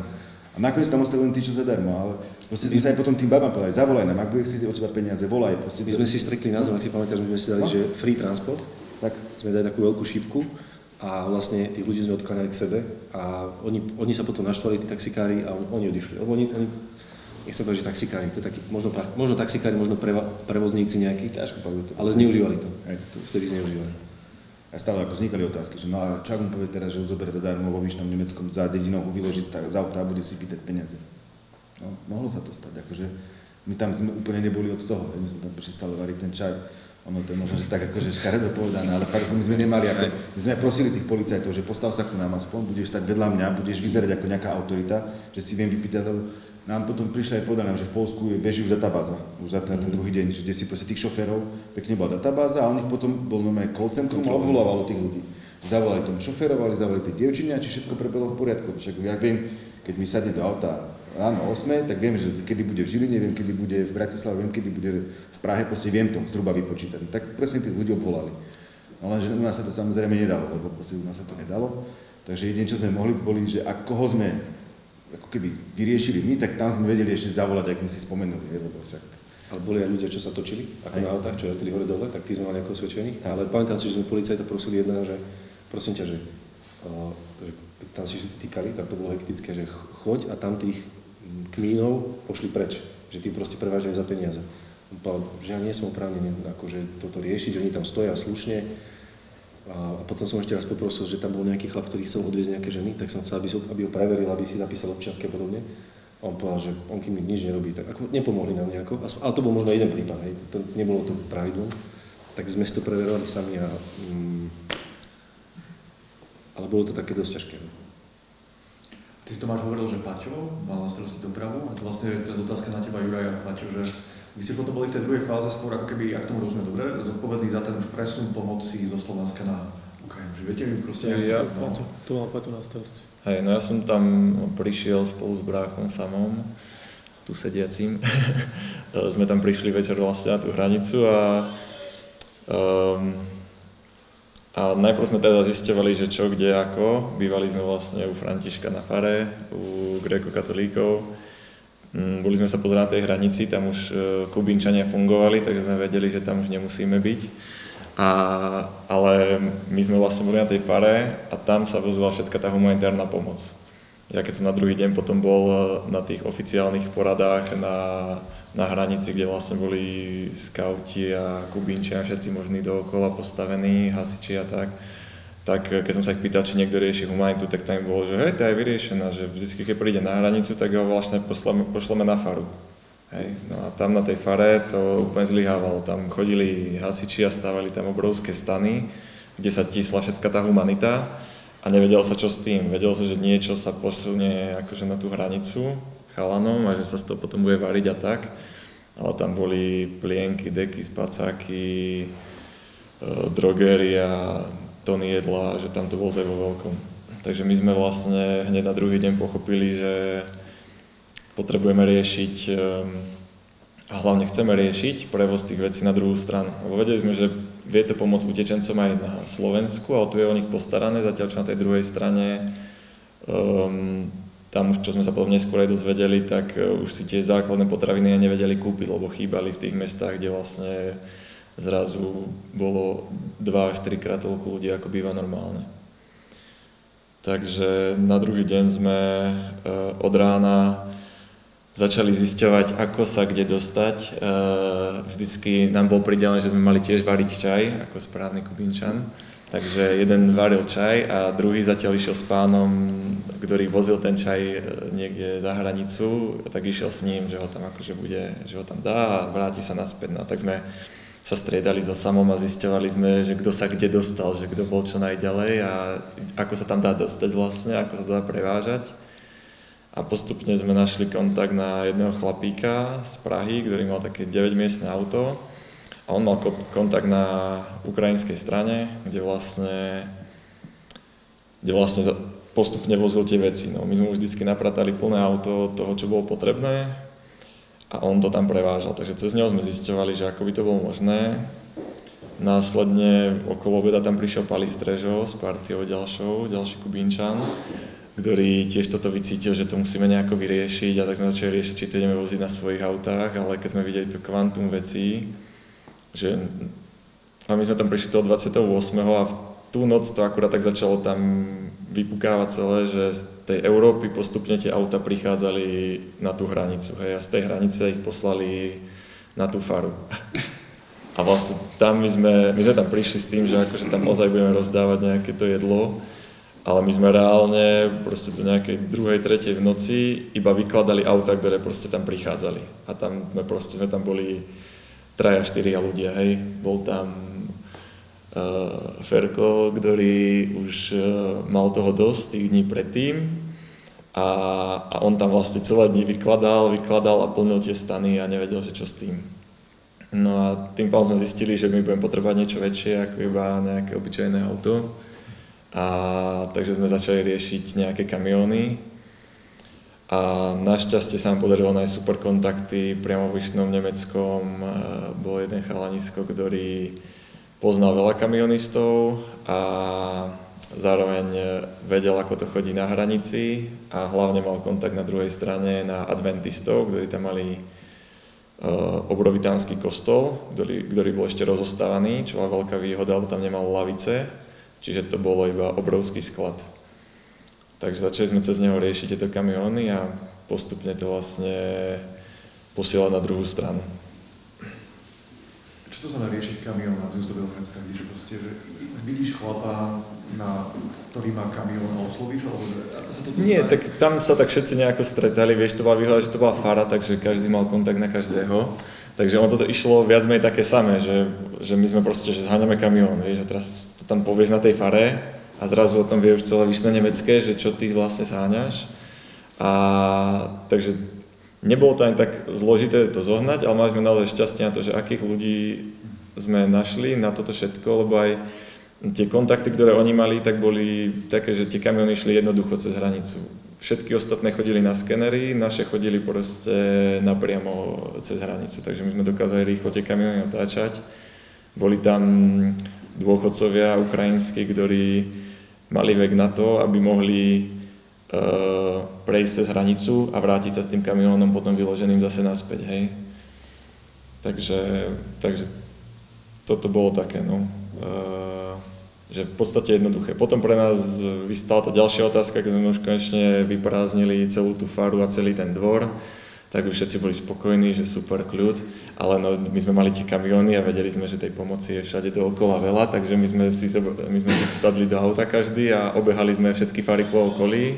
A nakoniec tam ostali len tí, čo zadarmo, ale proste sme sa aj potom tým babám povedali, zavolaj nám, ak bude chcieť od teba peniaze, volaj. Proste, My sme si strekli názov, ak si pamätáš, my sme si dali, No. že free transport, tak, sme dali takú veľkú šípku a vlastne tých ľudí sme odkláňali k sebe a oni, oni sa potom naštvali, tí taxikári, a on, oni odišli. Lebo oni, oni nechcem povedať, že taxikári, to je taký, možno, možno taxikári, možno preva, prevozníci nejakí, ťažko povedať. ale zneužívali to. Hej. To Vtedy zneužívali. A stále ako vznikali otázky, že no a čo ak mu povie teraz, že ho zober zadarmo vo Vyšnom Nemeckom za dedinou ho vyložiť z auta a bude si pýtať peniaze. No, mohlo sa to stať, akože my tam sme úplne neboli od toho, my sme tam prišli stále variť ten čaj. Ono to je možno, že tak akože škaredo povedané, ale fakt my sme nemali, ako, my sme prosili tých policajtov, že postav sa ku nám aspoň, budeš stať vedľa mňa, budeš vyzerať ako nejaká autorita, že si viem vypýtať, lebo nám potom prišli aj povedali, nám, že v Polsku je beží už databáza, už za ten, ten druhý deň, že kde si proste tých šoférov, pekne bola databáza a u nich potom bol normálne call centrum a obvolávalo tých ľudí. Zavolali tomu šoférovali, zavolali tie dievčiny či všetko prebehlo v poriadku. Však ja viem, keď mi sadne do auta ráno o 8, tak viem, že kedy bude v Žiline, viem, kedy bude v Bratislave, viem, kedy bude v Prahe, proste viem to zhruba vypočítať. Tak presne tých ľudí obvolali. No lenže u nás sa to samozrejme nedalo, lebo proste u nás sa to nedalo. Takže jedine, čo sme mohli, boli, že ak koho sme ako keby vyriešili my, tak tam sme vedeli ešte zavolať, ak sme si spomenuli, lebo však Ale boli aj ľudia, čo sa točili, ako Hej. na autách, čo jazdili hore dole, tak tí sme mali ako osvedčených. Ale pamätám si, že sme policajta prosili jedného, že prosím ťa, že, uh, že tam si všetci týkali, tam to bolo hektické, že ch- choď a tam tých kmínov pošli preč, že tí proste prevážajú za peniaze. On povedal, že ja nie som oprávnený akože toto riešiť, oni tam stoja slušne. A potom som ešte raz poprosil, že tam bol nejaký chlap, ktorý chcel odviezť nejaké ženy, tak som chcel, aby, aby ho preveril, aby si zapísal občianske a podobne. A on povedal, že on kým nič nerobí, tak ako nepomohli nám nejako. Ale to bol možno jeden prípad, hej. To, nebolo to pravidlom. Tak sme to preverovali sami a... Mm, ale bolo to také dosť ťažké. No. Ty si Tomáš hovoril, že Paťo mal na starosti dopravu a to vlastne je teraz otázka na teba, Juraj a Paťo, že vy ste potom boli v tej druhej fáze skôr ako keby, ak tomu rozumiem dobre, zodpovední za ten už presun pomoci zo Slovenska na Ukrajinu. Že viete mi proste... Ja- no, To, to mal Paťo na starosti. Hej, no ja som tam prišiel spolu s bráchom samom, tu sediacím. Sme tam prišli večer vlastne na tú hranicu a, um, a najprv sme teda zisťovali, že čo, kde, ako. Bývali sme vlastne u Františka na fare, u gréko-katolíkov. Mm, Boli sme sa pozerať na tej hranici, tam už e, Kubínčania fungovali, takže sme vedeli, že tam už nemusíme byť. A, ale my sme vlastne boli na tej fare a tam sa vozila všetka tá humanitárna pomoc. Ja keď som na druhý deň potom bol e, na tých oficiálnych poradách na, na hranici, kde vlastne boli skauti a kubínči a všetci možní dookola postavení, hasiči a tak, tak e, keď som sa ich pýtal, či niekto rieši humanitu, tak tam bolo, že hej, to je vyriešená, že vždy, keď príde na hranicu, tak ho vlastne pošleme, pošleme na faru. Hej, no a tam na tej fare to úplne zlyhávalo. Tam chodili hasiči a stavali tam obrovské stany, kde sa tisla všetka tá humanita a nevedelo sa čo s tým. Vedelo sa, že niečo sa posunie akože na tú hranicu chalanom a že sa toho potom bude variť a tak. Ale tam boli plienky, deky, spacáky, e, drogeria, tony jedla, že tam to bolo vo veľkom. Takže my sme vlastne hneď na druhý deň pochopili, že potrebujeme riešiť ehm, a hlavne chceme riešiť prevoz tých vecí na druhú stranu. Lebo vedeli sme, že vie to pomôcť utečencom aj na Slovensku, ale tu je o nich postarané, zatiaľ čo na tej druhej strane um, tam už, čo sme sa potom neskôr aj dozvedeli, tak uh, už si tie základné potraviny nevedeli kúpiť, lebo chýbali v tých mestách, kde vlastne zrazu bolo 2 až 3 krát toľko ľudí, ako býva normálne. Takže na druhý deň sme uh, od rána začali zisťovať, ako sa kde dostať. Eh, Vždycky nám bol pridelené, že sme mali tiež variť čaj, ako správny kubinčan. Takže jeden varil čaj a druhý zatiaľ išiel s pánom, ktorý vozil ten čaj e, niekde za hranicu, tak išiel s ním, že ho tam akože bude, že ho tam dá a vráti sa naspäť. No tak sme sa striedali so samom a zisťovali sme, že kto sa kde dostal, že kto bol čo najďalej a ako sa tam dá dostať vlastne, ako sa dá prevážať. A postupne sme našli kontakt na jedného chlapíka z Prahy, ktorý mal také 9-miestne auto a on mal kontakt na ukrajinskej strane, kde vlastne, kde vlastne postupne vozil tie veci. No, my sme už vždycky napratali plné auto toho, čo bolo potrebné a on to tam prevážal. Takže cez neho sme zisťovali, že ako by to bolo možné. Následne okolo obeda tam prišiel Pali Strežo s partiou ďalšou, ďalší Kubínčan, ktorý tiež toto vycítil, že to musíme nejako vyriešiť a tak sme začali riešiť, či to ideme voziť na svojich autách, ale keď sme videli to kvantum vecí, že a my sme tam prišli toho 28. a v tú noc to akurát tak začalo tam vypukávať celé, že z tej Európy postupne tie auta prichádzali na tú hranicu, hej, a z tej hranice ich poslali na tú faru. A vlastne tam my sme, my sme tam prišli s tým, že akože tam ozaj budeme rozdávať nejaké to jedlo, ale my sme reálne proste do nejakej druhej, tretej v noci iba vykladali auta, ktoré proste tam prichádzali. A tam sme proste sme tam boli traja, štyria ľudia, hej. Bol tam uh, Ferko, ktorý už uh, mal toho dosť tých dní predtým a, a on tam vlastne celé dní vykladal, vykladal a plnil tie stany a nevedel, že čo s tým. No a tým pádom sme zistili, že my budeme potrebovať niečo väčšie ako iba nejaké obyčajné auto. A takže sme začali riešiť nejaké kamióny, a našťastie sa nám podarilo nájsť super kontakty priamo v Vyšnom Nemeckom. Bol jeden chalanisko, ktorý poznal veľa kamionistov a zároveň vedel, ako to chodí na hranici a hlavne mal kontakt na druhej strane na adventistov, ktorí tam mali e, obrovitánsky kostol, ktorý, ktorý bol ešte rozostávaný, čo bola veľká výhoda, lebo tam nemal lavice, čiže to bolo iba obrovský sklad. Takže začali sme cez neho riešiť tieto kamióny a postupne to vlastne posielať na druhú stranu. Čo to znamená riešiť kamión, aby si to vedel predstaviť, že proste, že vidíš chlapa, na, ktorý má kamión a oslovíš, alebo sa to Nie, tak tam sa tak všetci nejako stretali, vieš, to bola výhoda, že to bola fara, takže každý mal kontakt na každého. Takže ono toto išlo viac menej také samé, že, že my sme proste, že zháňame kamión, vieš, a teraz to tam povieš na tej fare, a zrazu o tom vie už celé vyšné nemecké, že čo ty vlastne sáňaš. A takže nebolo to ani tak zložité to zohnať, ale mali sme naozaj šťastie na to, že akých ľudí sme našli na toto všetko, lebo aj tie kontakty, ktoré oni mali, tak boli také, že tie kamiony išli jednoducho cez hranicu. Všetky ostatné chodili na skenery, naše chodili proste napriamo cez hranicu, takže my sme dokázali rýchlo tie kamiony otáčať. Boli tam dôchodcovia ukrajinskí, ktorí mali vek na to, aby mohli uh, prejsť cez hranicu a vrátiť sa s tým kamionom potom vyloženým zase naspäť, hej. Takže, takže toto bolo také, no. Uh, že v podstate jednoduché. Potom pre nás vystala tá ďalšia otázka, keď sme už konečne vyprázdnili celú tú faru a celý ten dvor, tak už všetci boli spokojní, že super kľud, ale no, my sme mali tie kamiony a vedeli sme, že tej pomoci je všade dookola veľa, takže my sme si, my sme si sadli do auta každý a obehali sme všetky fary po okolí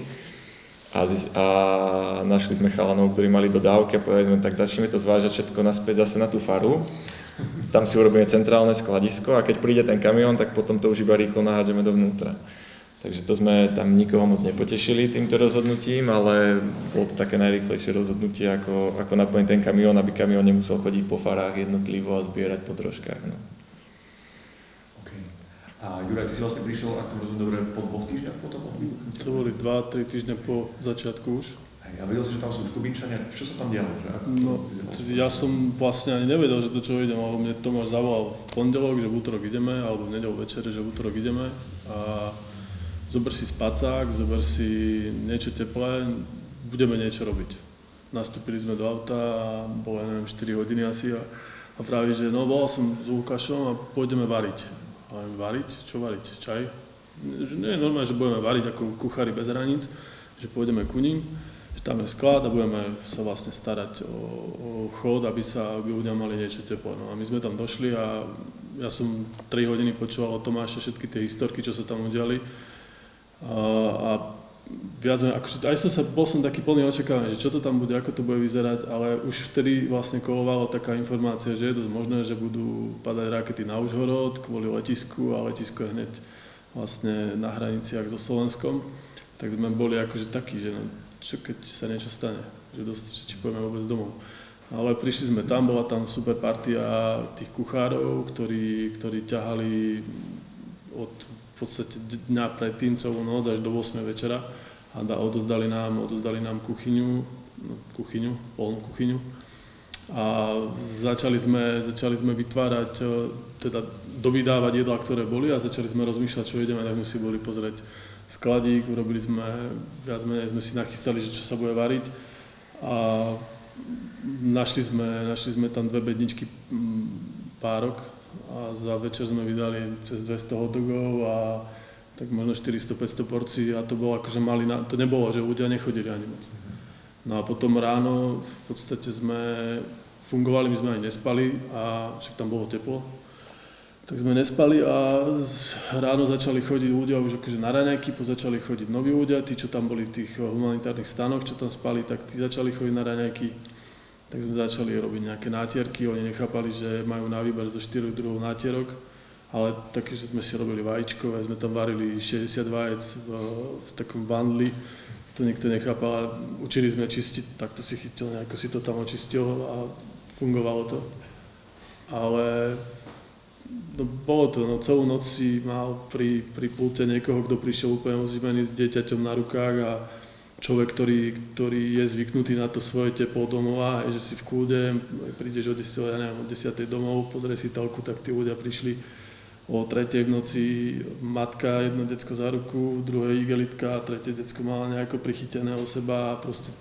a, a našli sme chalanov, ktorí mali dodávky a povedali sme, tak začneme to zvážať všetko naspäť zase na tú faru. Tam si urobíme centrálne skladisko a keď príde ten kamión, tak potom to už iba rýchlo nahádžeme dovnútra. Takže to sme tam nikoho moc nepotešili týmto rozhodnutím, ale bolo to také najrýchlejšie rozhodnutie, ako, ako naplniť ten kamión, aby kamión nemusel chodiť po farách jednotlivo a zbierať po troškách. No. Okay. A Juraj, ty si vlastne prišiel, ak to rozumiem dobre, po dvoch týždňoch potom? To boli dva, tri týždne po začiatku už. Ja vedel si, že tam sú už Kubinčania, čo sa tam dialo? Že? No, ja som vlastne ani nevedel, že do čoho idem, alebo mne Tomáš zavolal v pondelok, že v útorok ideme, alebo v nedelu večer, že v útorok ideme. A zober si spacák, zober si niečo teplé, budeme niečo robiť. Nastúpili sme do auta a bolo, ja neviem, 4 hodiny asi a, a vraví, že no volal som s Lukášom a pôjdeme variť. A variť? Čo variť? Čaj? Že nie je normálne, že budeme variť ako kuchári bez hraníc, že pôjdeme ku ním, tam je sklad a budeme sa vlastne starať o, o chod, aby sa ľudia mali niečo teplé. No a my sme tam došli a ja som 3 hodiny počúval o Tomáše všetky tie historky, čo sa tam udiali. A, a viac menej, akože aj som sa, bol som taký plný očakávania, že čo to tam bude, ako to bude vyzerať, ale už vtedy vlastne kolovalo taká informácia, že je dosť možné, že budú padať rakety na Užhorod kvôli letisku a letisko je hneď vlastne na hraniciach so Slovenskom. Tak sme boli akože takí, že no, čo keď sa niečo stane, že, dosť, že či pôjdeme vôbec domov. Ale prišli sme tam, bola tam super partia tých kuchárov, ktorí, ktorí ťahali od v podstate dňa predtým celú noc až do 8 večera a da, odozdali, nám, odozdali nám kuchyňu, no, kuchyňu, polnú kuchyňu. A začali sme, začali sme vytvárať, e, teda dovydávať jedlá, ktoré boli a začali sme rozmýšľať, čo ideme, tak sme si boli pozrieť skladík, urobili sme, viac menej sme si nachystali, že čo sa bude variť a našli sme, našli sme tam dve bedničky párok a za večer sme vydali cez 200 hotdogov a tak možno 400-500 porcií a to bolo akože mali, na, to nebolo, že ľudia nechodili ani moc. No a potom ráno v podstate sme fungovali, my sme aj nespali a však tam bolo teplo, tak sme nespali a ráno začali chodiť ľudia už akože na raňajky, začali chodiť noví ľudia, tí, čo tam boli v tých humanitárnych stanoch, čo tam spali, tak tí začali chodiť na raňajky. Tak sme začali robiť nejaké nátierky, oni nechápali, že majú na výber zo 4 druhov nátierok, ale také, že sme si robili vajíčkové, sme tam varili 60 vajec v, v takom vandli, to nikto nechápal učili sme čistiť, tak to si chytil, nejako si to tam očistil a fungovalo to. Ale no bolo to, no celú noc si mal pri, pri pulte niekoho, kto prišiel úplne ozimený s dieťaťom na rukách a človek, ktorý, ktorý je zvyknutý na to svoje teplo domova, že si v kúde, prídeš o 10, ja neviem, o 10 domov, pozrie si telku, tak tí ľudia prišli o tretej v noci matka, jedno decko za ruku, druhé igelitka tretie decko mala nejako prichytené o seba a proste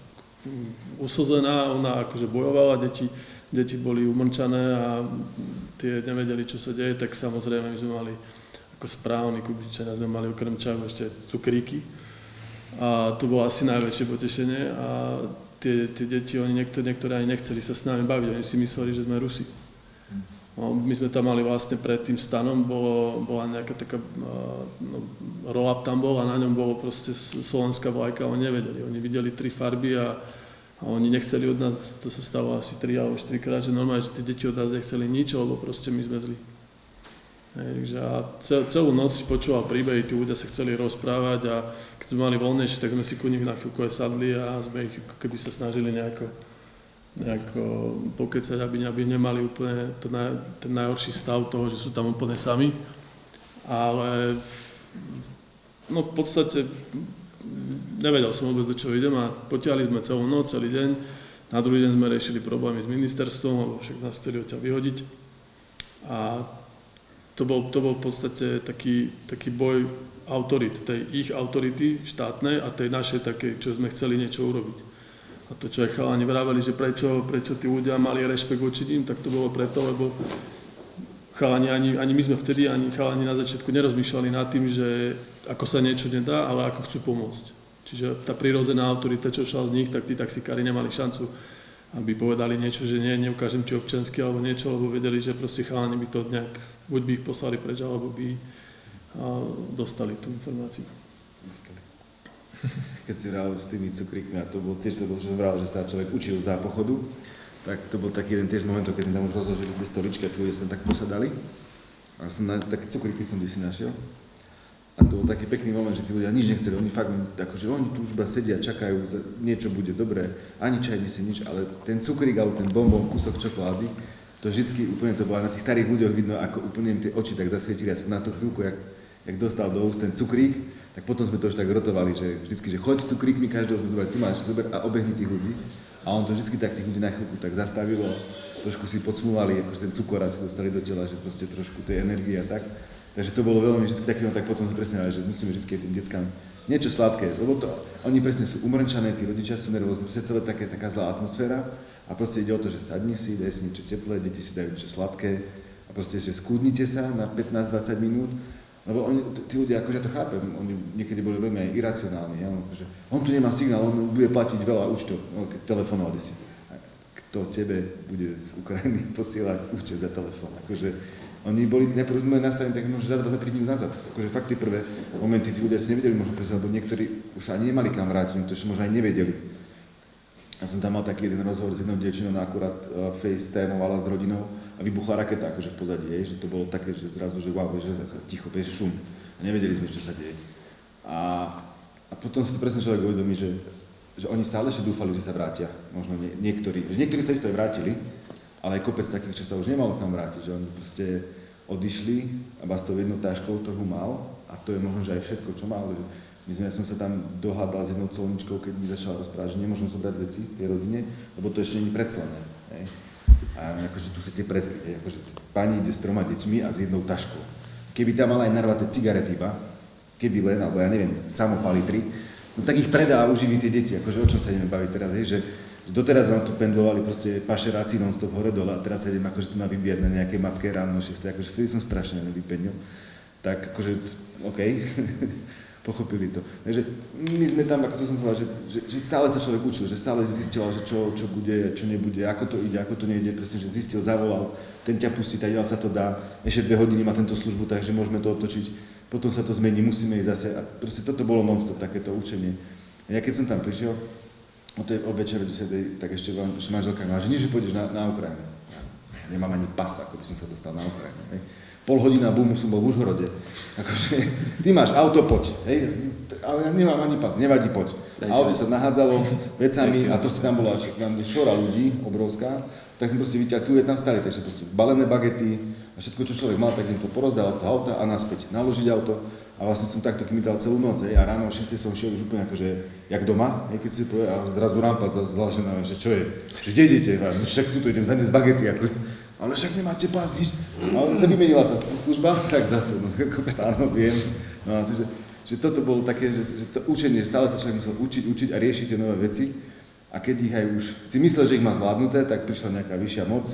uslzená, ona akože bojovala, deti deti boli umrčané a tie nevedeli, čo sa deje, tak samozrejme my sme mali ako správni kubičania, sme mali okrem čaju ešte cukríky. A to bolo asi najväčšie potešenie a tie, tie deti, oni niektoré, niektoré ani nechceli sa s nami baviť, oni si mysleli, že sme Rusi. No, my sme tam mali vlastne pred tým stanom, bolo, bola nejaká taká, no, roll-up tam bol a na ňom bolo proste slovenská vlajka, oni nevedeli, oni videli tri farby a a oni nechceli od nás, to sa stalo asi 3 alebo 4 krát, že normálne, že tie deti od nás nechceli nič, lebo proste my sme zli. Takže a cel, celú noc si počúval príbehy, tí ľudia sa chceli rozprávať a keď sme mali voľnejšie, tak sme si ku nich na chvíľku aj sadli a sme ich keby sa snažili nejako, nejako pokecať, aby, aby nemali úplne to naj, ten najhorší stav toho, že sú tam úplne sami. Ale no v podstate nevedel som vôbec, do čoho idem a potiahli sme celú noc, celý deň. Na druhý deň sme riešili problémy s ministerstvom, lebo však nás chceli odtiaľ vyhodiť. A to bol, to bol v podstate taký, taký boj autorit, tej ich autority štátnej a tej našej takej, čo sme chceli niečo urobiť. A to, čo aj chalani vraveli, že prečo, prečo tí ľudia mali rešpekt voči ním, tak to bolo preto, lebo chalani, ani, ani my sme vtedy, ani chalani na začiatku nerozmýšľali nad tým, že ako sa niečo nedá, ale ako chcú pomôcť. Čiže tá prírodzená autorita, čo šla z nich, tak tí taxikári nemali šancu, aby povedali niečo, že nie, neukážem ti občansky alebo niečo, lebo vedeli, že proste chalani by to nejak, buď by ich poslali preč, alebo by dostali tú informáciu. Dostali. Keď si hral s tými cukríkmi, a to bol tiež to, že vral, že sa človek učil za pochodu, tak to bol taký jeden tiež momentov, keď sme tam už rozložili tie stoličky a tí ľudia sa tak posadali. A som na, také cukríky som si našiel. A to bol taký pekný moment, že tí ľudia nič nechceli, oni fakt, akože oni tu už iba sedia, čakajú, niečo bude dobré, ani čaj si nič, ale ten cukrík alebo ten bonbon, kúsok čokolády, to vždycky úplne to bolo, na tých starých ľuďoch vidno, ako úplne im tie oči tak zasvietili, aspoň na tú chvíľku, jak, jak dostal do úst ten cukrík, tak potom sme to už tak rotovali, že vždycky, že choď s cukríkmi, každého sme zobrali, tu máš, zober a obehni tých ľudí. A on to vždycky tak tých ľudí na chvíľku tak zastavilo, trošku si podsmúvali, akože ten cukor si dostali do tela, že proste trošku tej energie a tak. Takže to bolo veľmi vždy také, no tak potom presne že musíme vždy tým deckám niečo sladké, lebo to, oni presne sú umrčané, tí rodičia sú nervózni, proste celé také, taká zlá atmosféra a proste ide o to, že sadni si, daj si niečo teplé, deti si dajú niečo sladké a proste, že skúdnite sa na 15-20 minút, lebo oni, tí ľudia, akože ja to chápem, oni niekedy boli veľmi aj iracionálni, ja, akože, on tu nemá signál, on bude platiť veľa účtov, no, telefonovať si. Kto tebe bude z Ukrajiny posielať účet za telefón, akože Oni boli najprv nastavení tak možno za 2 za 3 dní nazad. Akože fakt tie prvé momenty tí ľudia si nevedeli možno presne, lebo niektorí už sa ani nemali kam vrátiť, to možno aj nevedeli. Ja som tam mal taký jeden rozhovor s jednou dievčinou, ona akurát uh, FaceTimeovala s rodinou a vybuchla raketa akože v pozadí, jej, že to bolo také, že zrazu, že wow, že ticho, že šum. A nevedeli sme, čo sa deje. A, a potom si to presne človek uvedomí, že, že oni stále ešte dúfali, že sa vrátia. Možno nie, niektorí, že niektorí sa isto aj vrátili, ale aj kopec takých, čo sa už nemalo kam vrátiť, že oni proste odišli a s tou jednou táškou toho mal a to je možno, že aj všetko, čo mal. My sme, ja som sa tam dohádal s jednou colničkou, keď mi začala rozprávať, že nemôžem zobrať veci tej rodine, lebo to ešte nie je predslané. Hej. A akože tu chcete predstaviť, akože pani ide s troma deťmi a s jednou taškou. Keby tam mala aj narvaté cigarety iba, keby len, alebo ja neviem, samopalitri, no tak ich predá a uživí tie deti, akože o čom sa ideme baviť teraz, hej, že, doteraz vám tu pendlovali proste pašeráci non-stop hore dole a teraz idem akože tu na vybíjať na nejaké matke ráno 6, akože vtedy som strašne nevypednil. Tak akože, OK, pochopili to. Takže my sme tam, ako to som povedal, že, že, že stále sa človek učil, že stále zistil, že čo, čo bude, čo nebude, ako to ide, ako to nejde, presne, že zistil, zavolal, ten ťa pustí, tak sa to dá, ešte dve hodiny má tento službu, takže môžeme to otočiť, potom sa to zmení, musíme ísť zase a proste toto bolo non-stop, takéto učenie. A ja keď som tam prišiel, o tej o večere do tak ešte vám, že manželka má, že nie, že pôjdeš na, na Ukrajinu. Nemám ani pas, ako by som sa dostal na Ukrajinu. Hej pol hodina, bum, som bol v Užhorode. Akože, ty máš auto, poď. Hej? Ale ja nemám ani pas, nevadí, poď. A auto sa nahádzalo vecami a to si tam bola tam šora ľudí, obrovská, tak som proste vyťahol, tu je tam stali, takže proste balené bagety a všetko, čo človek mal, tak im to porozdával z toho auta a naspäť, naložiť auto. A vlastne som takto kýmital celú noc, hej, a ráno o 6 som šiel už úplne akože, jak doma, hej, keď si povie, a zrazu rampa zlažená, že čo je, že kde idete, no však tu idem zaniesť bagety, ako, ale však nemáte pás ísť. A sa vymenila sa služba, tak zase, no, áno, viem. No, že, že toto bolo také, že, že to učenie, stále sa človek musel učiť, učiť a riešiť tie nové veci. A keď ich aj už si myslel, že ich má zvládnuté, tak prišla nejaká vyššia moc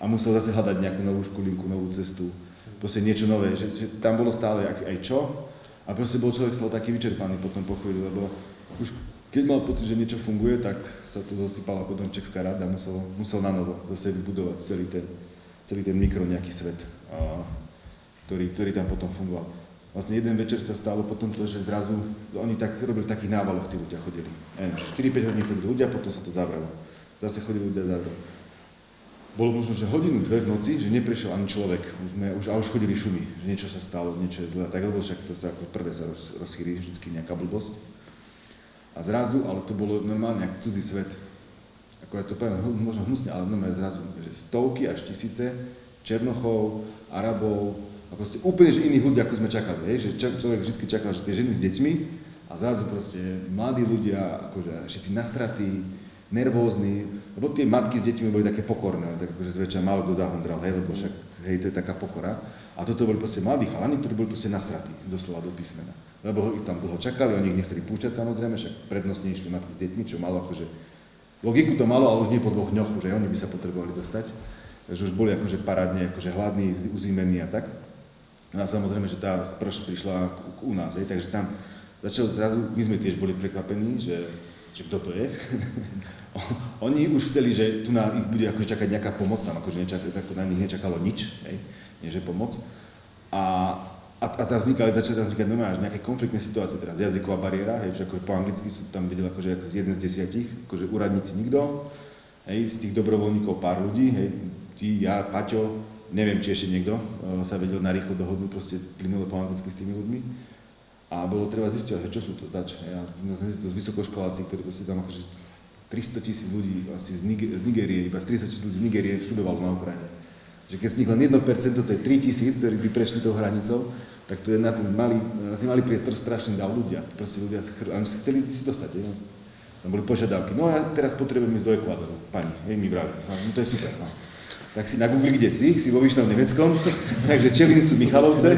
a musel zase hľadať nejakú novú školinku, novú cestu, proste niečo nové, že, že tam bolo stále aj, aj čo. A proste bol človek z taký vyčerpaný potom po chvíli, lebo už keď mal pocit, že niečo funguje, tak sa to zosypala potom Česká rada, musel, musel na novo zase vybudovať celý ten, celý ten mikro nejaký svet, a, ktorý, ktorý tam potom fungoval. Vlastne jeden večer sa stalo potom to, že zrazu, oni tak robili v takých návaloch, tí ľudia chodili. Ja neviem, 4-5 hodín chodili ľudia, potom sa to zavrelo. Zase chodili ľudia zavrelo. Bolo možno, že hodinu, dve v noci, že neprešiel ani človek, už, sme, už, a už chodili šumy, že niečo sa stalo, niečo je zlé. Tak lebo však to sa ako prvé sa roz, rozchýri vždy nejaká blbosť. A zrazu, ale to bolo normálne, ako cudzí svet. Ako ja to poviem, možno hnusne, ale normálne zrazu, že stovky až tisíce Černochov, Arabov, ako ste úplne že iných ľudí, ako sme čakali. Hej? Že človek vždy čakal, že tie ženy s deťmi a zrazu proste mladí ľudia, akože všetci nastratí, nervózni, lebo tie matky s deťmi boli také pokorné, tak akože zväčša málo kto zahondral, hej, lebo však, hej, to je taká pokora. A toto boli proste mladí chalani, ktorí boli proste nasratí, doslova do písmena lebo ich tam dlho čakali, oni ich nechceli púšťať samozrejme, však prednostne išli matky s deťmi, čo malo akože, logiku to malo, ale už nie po dvoch dňoch, aj oni by sa potrebovali dostať. Takže už boli akože parádne, akože hladní, uzimení a tak. No a samozrejme, že tá sprš prišla u nás, hej, takže tam začal zrazu, my sme tiež boli prekvapení, že, že kto to je. oni už chceli, že tu na ich bude akože čakať nejaká pomoc, tam akože tak na nich nečakalo nič, hej, nie že pomoc. A a, a tam vznikali, začali tam vznikať normálne nejaké konfliktné situácie teraz, jazyková bariéra, hej, že ako po anglicky sú tam videli akože ako jeden z desiatich, akože úradníci nikto, hej, z tých dobrovoľníkov pár ľudí, hej, ty, ja, Paťo, neviem, či ešte niekto uh, sa vedel narýchlo dohodnúť proste plynule po anglicky s tými ľuďmi. A bolo treba zistiť, že čo sú to zač. Ja som zistil z vysokoškoláci, ktorí proste tam akože 300 tisíc ľudí asi z, Niger- z Nigérie, iba z 30 tisíc ľudí z Nigérie študovalo na Ukrajine. Že keď z nich len 1%, to je 3 tisíc, ktorí by prešli tou hranicou, tak to je na ten malý, na ten malý priestor strašný dav ľudia. Proste ľudia oni sa chceli si dostať. Je, no. Tam boli požiadavky. No ja teraz potrebujem ísť do Ekvádoru. Pani, hej, mi vraví. No, no to je super. No. Tak si na Google, kde si, si vo Vyšnom Nemeckom, takže Čeliny sú Michalovce,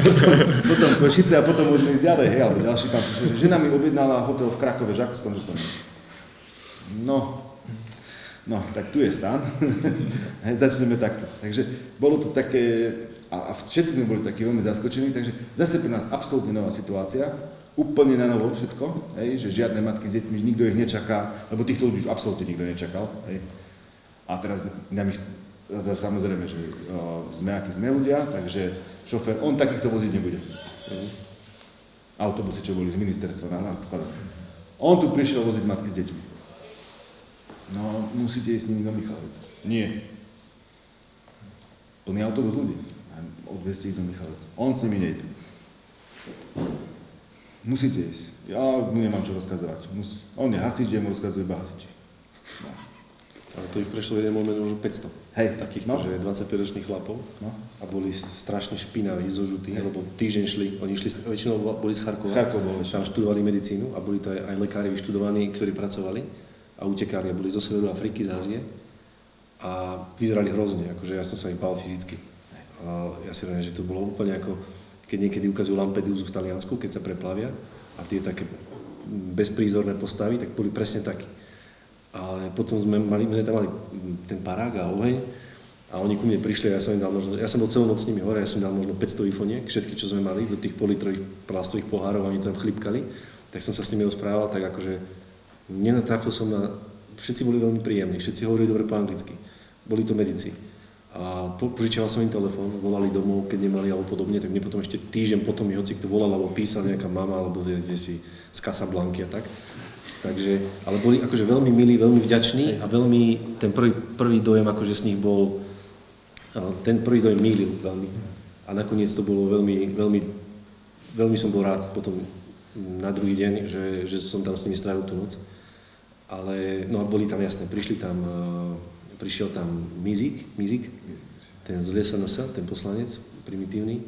potom, potom Košice a potom môžeme ísť ďalej, hej, alebo ďalší pán píše, že žena mi objednala hotel v Krakove, že ako dostaneme. No, no, tak tu je stan, začneme takto. Takže bolo to také, a, a všetci sme boli takí veľmi zaskočení, takže zase pre nás absolútne nová situácia, úplne na novo všetko, hej, že žiadne matky s deťmi, nikto ich nečaká, lebo týchto ľudí už absolútne nikto nečakal. Hej. A teraz nám ich samozrejme, že o, sme akí sme ľudia, takže šofér, on takýchto voziť nebude. Autobusy, čo boli z ministerstva na, na. On tu prišiel voziť matky s deťmi. No, musíte ísť s nimi do Michalovic. Nie. Plný autobus ľudí. Odveste ich do Michalovic. On s nimi nejde. Musíte ísť. Ja mu nemám čo rozkazovať. Mus, on je hasič, ja mu rozkazujú iba hasiči. Ale to ich prešlo v jeden moment už 500. Hej, Takýchto, no. že 25-ročných chlapov. No. A boli strašne špinaví, zožutí, Hej. lebo týždeň šli, oni šli, väčšinou boli z Charkova, Charkov bol tam študovali medicínu a boli to aj, aj lekári vyštudovaní, ktorí pracovali a utekali a boli zo severu Afriky, z Ázie a vyzerali hrozne, akože ja som sa im bál fyzicky. A ja si hovorím, že to bolo úplne ako, keď niekedy ukazujú Lampedusu v Taliansku, keď sa preplavia a tie také bezprízorné postavy, tak boli presne takí. Ale potom sme mali, sme tam mali ten parák a oheň a oni ku mne prišli a ja som im dal možno, ja som bol celú noc s nimi hore, ja som im dal možno 500 ifoniek, všetky, čo sme mali, do tých politrových plastových pohárov, oni tam chlipkali, tak som sa s nimi rozprával, tak akože nenatrafil som na, všetci boli veľmi príjemní, všetci hovorili dobre po anglicky, boli to medici. A po, požičiaval som im telefón, volali domov, keď nemali alebo podobne, tak mne potom ešte týždeň potom mi hoci kto volal alebo písal nejaká mama alebo kde, si z Casablanky a tak. Takže, ale boli akože veľmi milí, veľmi vďační a veľmi, ten prvý, prvý dojem akože z nich bol, ten prvý dojem mýlil veľmi. A nakoniec to bolo veľmi, veľmi, veľmi som bol rád potom na druhý deň, že, že som tam s nimi strávil tú noc. Ale, no boli tam jasné, prišli tam, eh, prišiel tam Mizik, Mizik, ten z LSNS, ten poslanec primitívny,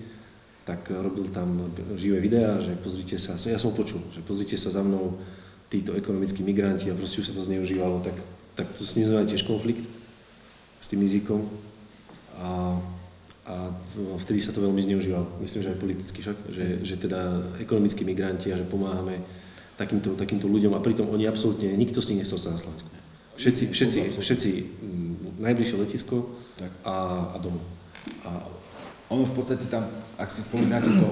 tak robil tam živé videá, že pozrite sa, ja som počul, že pozrite sa za mnou títo ekonomickí migranti a proste už sa to zneužívalo, tak, tak to s ním sme mali tiež konflikt s tým jazykom a, a vtedy sa to veľmi zneužívalo, myslím, že aj politicky však, že, že teda ekonomickí migranti a že pomáhame takýmto, takýmto ľuďom a pritom oni absolútne, nikto z nich nechcel sa na Slovensku. Všetci, všetci, všetci mm, najbližšie letisko Tak. a, a domov. A Ono v podstate tam, ak si spomínate to,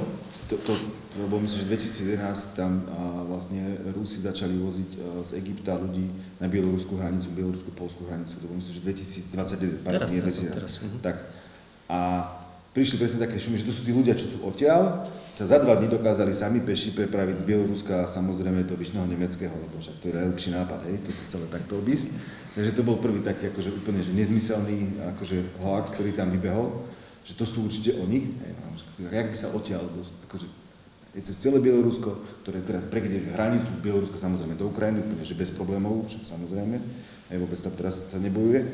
to, to, to bolo myslím, že 2011 tam a, vlastne Rusi začali voziť z Egypta ľudí na bieloruskú hranicu, bieloruskú polskú hranicu, to bolo myslím, že 2029, pardon, Teraz, nie teraz, 2011. teraz, mhm. Tak. A prišli presne také šumy, že to sú tí ľudia, čo sú odtiaľ, sa za dva dní dokázali sami peši prepraviť z Bieloruska samozrejme do Vyšného Nemeckého, lebo však to je najlepší nápad, hej, to celé takto obísť. Takže to bol prvý taký akože úplne že nezmyselný akože hoax, ktorý tam vybehol, že to sú určite oni. Hej, no, jak by sa odtiaľ, akože je cez celé Bielorusko, ktoré teraz prekde hranicu z Bieloruska samozrejme do Ukrajiny, úplne že bez problémov, však samozrejme, hej, vôbec tam teraz sa nebojuje.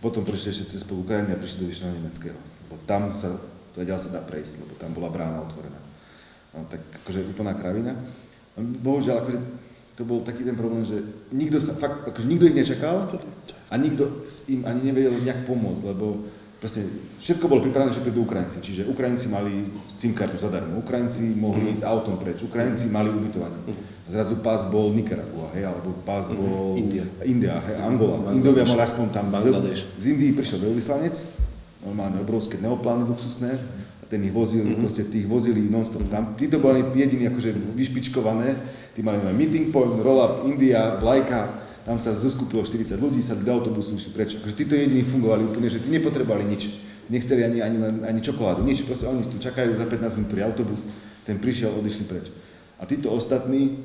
Potom prišli ešte cez Ukrajiny a prišli do Vyšného Nemeckého. Lebo tam sa, vedel sa dá prejsť, lebo tam bola brána otvorená. No, tak akože úplná kravina. Bohužiaľ, akože to bol taký ten problém, že nikto sa, fakt, akože nikto ich nečakal a nikto im ani nevedel nejak pomôcť, lebo proste všetko bolo pripravené, že prídu Ukrajinci. Čiže Ukrajinci mali SIM kartu zadarmo, Ukrajinci mohli ísť autom preč, Ukrajinci mali ubytovanie. Zrazu pás bol Nicaragua, hej, alebo pás bol India. India hej, Angola. Indovia mali aspoň tam. Bangladeš. Z Indii prišiel veľvyslanec, normálne obrovské neoplány luxusné, a ten ich vozil, mm-hmm. proste tých vozili non-stop tam. Títo boli jediní akože vyšpičkované, tí mali meeting point, roll-up, India, vlajka, tam sa zoskupilo 40 ľudí, sa do autobusu išli preč. Akože títo jediní fungovali úplne, že tí nepotrebovali nič. Nechceli ani, ani, ani čokoládu, nič. Proste oni tu čakajú za 15 minút pri autobus, ten prišiel, odišli preč. A títo ostatní,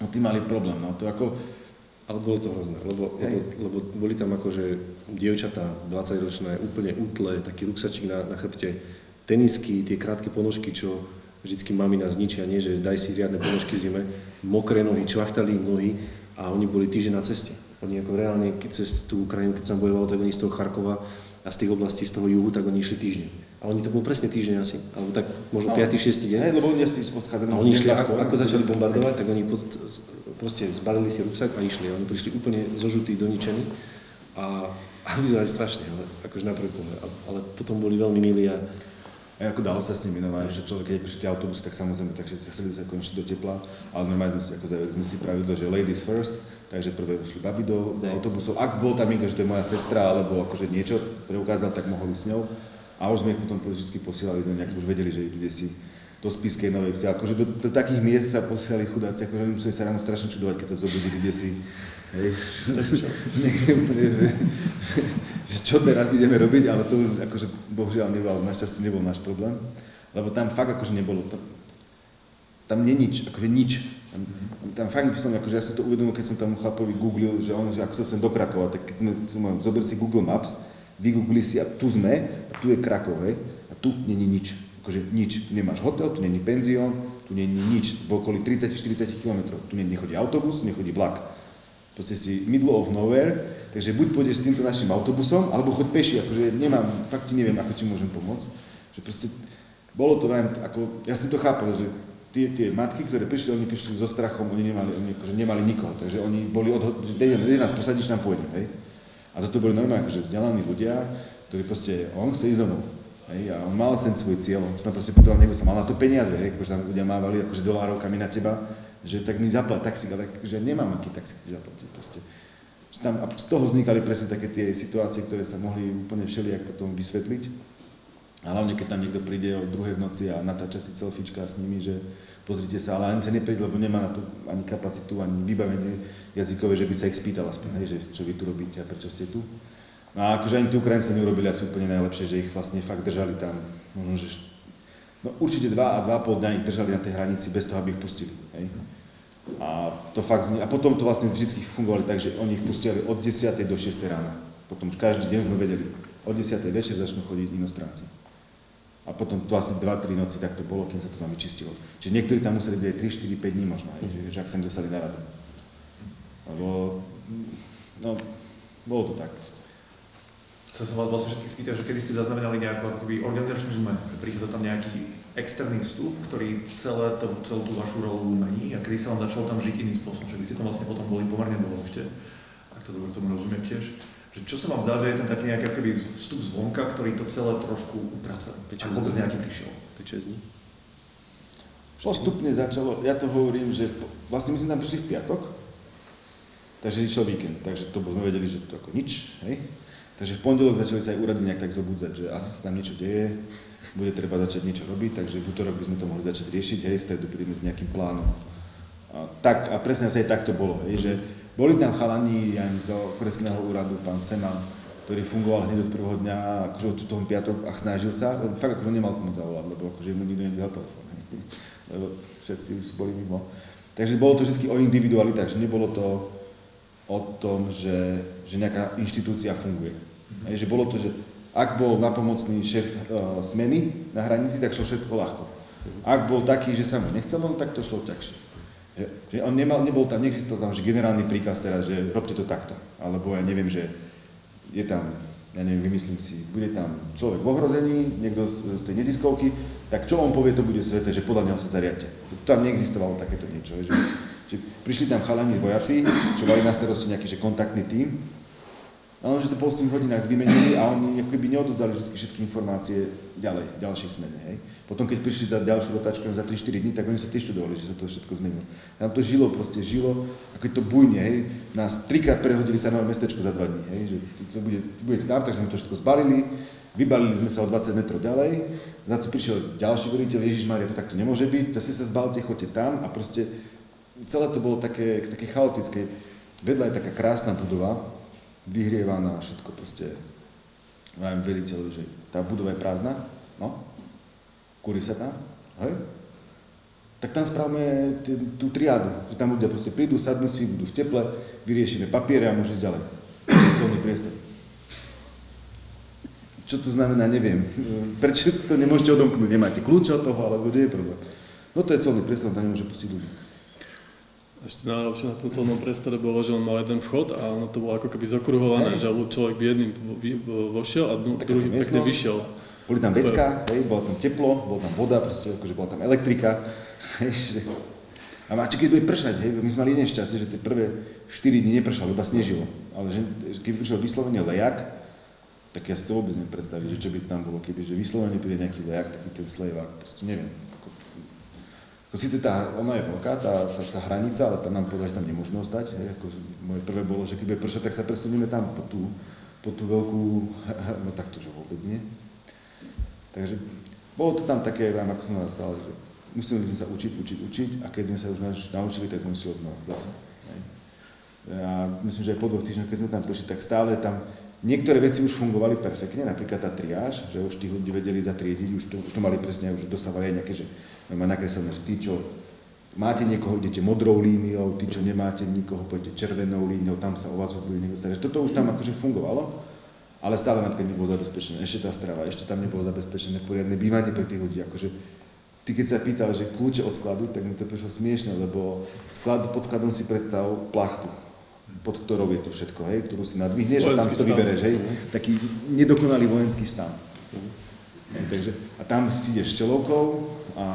no tí mali problém. No to ako, Ale bolo to hrozné, lebo, lebo, lebo boli tam akože dievčatá 20-ročné, úplne útle, taký ruksačík na, na chrbte, tenisky, tie krátke ponožky, čo vždycky mamina zničia, nie, že daj si riadne ponožky v zime, mokré nohy, čvachtali im nohy a oni boli týždeň na ceste. Oni ako reálne, keď cez tú Ukrajinu, keď som bojoval, tak oni z toho Charkova a z tých oblastí, z toho juhu, tak oni išli týždeň. A oni to bol presne týždeň asi, alebo tak možno 5. 6. deň. hej, lebo ľudia si odchádzali. A oni išli, ako, ako začali bombardovať, tak oni pod, proste zbalili si ruksak a išli. A oni prišli úplne zožutí, doničení a, a vyzerali strašne, ale akože na prvý pohľad. Ale potom boli veľmi milí a A ako dalo sa s nimi, normálne, že človek, keď prišli tie autobusy, tak samozrejme, takže sa chceli sa končiť do tepla, ale normálne sme si, ako zavili sme si pravidlo, že ladies first, takže prvé vošli baby do autobusov. Ak bol tam niekto, že to je moja sestra, alebo akože niečo preukázal, tak mohli s ňou. A už sme ich potom vždy posielali do nejakých, už vedeli, že idú si do Spiskej Novej Vsi. Akože do, do, takých miest sa posielali chudáci, akože oni museli sa ráno strašne čudovať, keď sa zobudili kde si. Hej, niekde úplne, že, že, čo teraz ideme robiť, ale to už akože bohužiaľ nebol, našťastie nebol náš problém. Lebo tam fakt akože nebolo, tam, tam nie nič, akože nič. Tam, tam fakt vyslovene, akože ja som to uvedomil, keď som tam chlapovi googlil, že on, že ako sa sem do Krakova, tak keď sme, som zober si Google Maps, vygooglili si a tu sme, a tu je Krakov, hej, a tu není nič. Akože nič. Tu nemáš hotel, tu není penzión, tu není nič. V okolí 30-40 km. Tu nechodí autobus, tu nechodí vlak. Proste si middle of nowhere, takže buď pôjdeš s týmto našim autobusom, alebo choď peši, akože nemám, fakt ti neviem, ako ti môžem pomôcť. Že proste, bolo to len, ako, ja som to chápal, že tie, tie matky, ktoré prišli, oni prišli so strachom, oni nemali, oni akože nemali nikoho, takže oni boli dej nás posadíš, tam pôjdem, hej. A toto boli normálne akože vzdelaní ľudia, ktorí proste, on chce ísť domov. Hej, a on mal ten svoj cieľ, on sa tam proste potreboval, niekto sa mal na to peniaze, hej, akože tam ľudia mávali akože dolárovkami na teba, že tak mi zaplat taxík, ale že nemám aký taxík ti zaplatiť proste. Že tam, a z toho vznikali presne také tie situácie, ktoré sa mohli úplne všelijak potom vysvetliť. A hlavne, keď tam niekto príde o druhej v noci a natáča si selfiečka s nimi, že pozrite sa, ale ani sa nepríde, lebo nemá na to ani kapacitu, ani vybavenie jazykové, že by sa ich spýtal aspoň, hej, že čo vy tu robíte a prečo ste tu. No a akože ani tí Ukrajinci neurobili asi úplne najlepšie, že ich vlastne fakt držali tam, možno, že no určite dva a dva pol dňa ich držali na tej hranici bez toho, aby ich pustili. Hej. A to fakt a potom to vlastne vždy fungovali tak, že oni ich pustili od 10. do 6. rána. Potom už každý deň sme vedeli, od 10. večer začnú chodiť inostranci. A potom to asi 2-3 noci tak to bolo, kým sa to tam vyčistilo. Čiže niektorí tam museli byť aj 3, 4, 5 dní možno, aj, že, že ak sa im dostali na radu. Lebo, no, bolo to tak proste. Chcel som vás vlastne všetkých spýtať, že kedy ste zaznamenali nejakú akoby organizačnú zmenu, prichádza tam nejaký externý vstup, ktorý celé to, celú tú vašu rolu mení a kedy sa vám začalo tam žiť iným spôsobom, že vy ste tam vlastne potom boli pomerne dlho ešte, ak to dobre tomu rozumiem tiež. Že čo sa vám zdá, že je ten taký nejaký akoby vstup zvonka, ktorý to celé trošku upraca? Ak vôbec nejaký prišiel. 5-6 dní. Postupne začalo, ja to hovorím, že po- vlastne my sme tam prišli v piatok, takže išiel víkend, takže to sme vedeli, že to ako nič, hej. Takže v pondelok začali sa aj úrady nejak tak zobudzať, že asi sa tam niečo deje, bude treba začať niečo robiť, takže v útorok by sme to mohli začať riešiť, hej, stredu prídeme s nejakým plánom. A, tak, a presne asi aj tak to bolo, hej, že boli tam chalani aj z okresného úradu, pán Sema, ktorý fungoval hneď od prvého dňa, akože od toho piatok a snažil sa, len fakt akože nemal komu zavolať, lebo akože mu nikto nedvíhal telefón, lebo všetci už boli mimo. Takže bolo to vždy o individualitách, že nebolo to o tom, že, že nejaká inštitúcia funguje. Hej, že bolo to, že ak bol napomocný šéf uh, smeny na hranici, tak šlo všetko ľahko. Ak bol taký, že sa mu nechcelo, tak to šlo ťažšie. Že, že on nemal, nebol tam, neexistoval tam, že generálny príkaz teraz, že robte to takto. Alebo ja neviem, že je tam, ja neviem, vymyslím si, bude tam človek v ohrození, niekto z, z tej neziskovky, tak čo on povie, to bude sveté, že podľa neho sa zariadte. Tam neexistovalo takéto niečo, že, že prišli tam chalani z vojaci, čo mali na starosti nejaký že kontaktný tím, ale že to po 8 hodinách vymenili a oni akoby neodozdali vždy všetky informácie ďalej, ďalšej smene. Hej. Potom keď prišli za ďalšiu rotačku za 3-4 dní, tak oni sa tiež čudovali, že sa to všetko zmenilo. Tam to žilo, proste žilo, ako je to bujne, hej. Nás trikrát prehodili sa nové mestečko za 2 dní, hej, že to bude, budete tam, tak sme to všetko zbalili, vybalili sme sa o 20 metrov ďalej, za to prišiel ďalší veriteľ, Ježiš Maria, to takto nemôže byť, zase sa zbalte, choďte tam a proste celé to bolo také, také chaotické. Vedľa je taká krásna budova, vyhrievaná, všetko proste, vravím veriteľu, že tá budova je prázdna, no, kúri sa tam, hej, tak tam spravíme t- tú triádu, že tam ľudia proste prídu, sadnú si, budú v teple, vyriešime papiere a môžu ísť ďalej. Celný priestor. Čo to znamená, neviem. Prečo to nemôžete odomknúť? Nemáte kľúče od toho, alebo kde je problém? No to je celný priestor, tam nemôže pustiť ľudí. Ešte najlepšie na tom celnom priestore bolo, že on mal jeden vchod a ono to bolo ako keby zakruhované, Hej. že človek by jedným vošiel a druhý pekne vyšiel. Boli tam vecka, hej, bolo tam teplo, bola tam voda, proste, akože bola tam elektrika. A máte, keď bude pršať, hej, my sme mali jeden šťastie, že tie prvé 4 dní nepršalo, iba snežilo. Ale že, keď prišiel vyslovene lejak, tak ja si to vôbec neviem predstaviť, že čo by tam bolo, keby že vyslovene príde nejaký lejak, taký ten slejvák, proste neviem. Ako, síce tá, ona je veľká, tá, tá, tá hranica, ale tam nám povedali, že tam nemôžeme ostať. Hej, ako, moje prvé bolo, že keď bude pršať, tak sa presunieme tam po tú, po tú veľkú, no tak to, že vôbec nie. Takže bolo to tam také, vám, ako som na stále, že museli sme sa učiť, učiť, učiť a keď sme sa už naučili, tak sme si odnova zase. A myslím, že aj po dvoch týždňoch, keď sme tam prišli, tak stále tam niektoré veci už fungovali perfektne, napríklad tá triáž, že už tí ľudí vedeli zatriediť, už to, už to mali presne, už dostávali aj nejaké, že má nakreslené, že tí, čo máte niekoho, idete modrou líniou, tí, čo nemáte nikoho, pôjdete červenou líniou, tam sa o vás bude niekto starať. Toto už tam akože fungovalo, ale stále napríklad nebolo zabezpečené, ešte tá strava, ešte tam nebolo zabezpečené poriadne bývanie pre tých ľudí, akože ty keď sa pýtal, že kľúče od skladu, tak mi to prišlo smiešne, lebo sklad, pod skladom si predstav plachtu pod ktorou je to všetko, hej, ktorú si nadvihneš a tam si to vybereš, hej, uh-huh. taký nedokonalý vojenský stan. Hej, takže, a tam si ideš s čelovkou a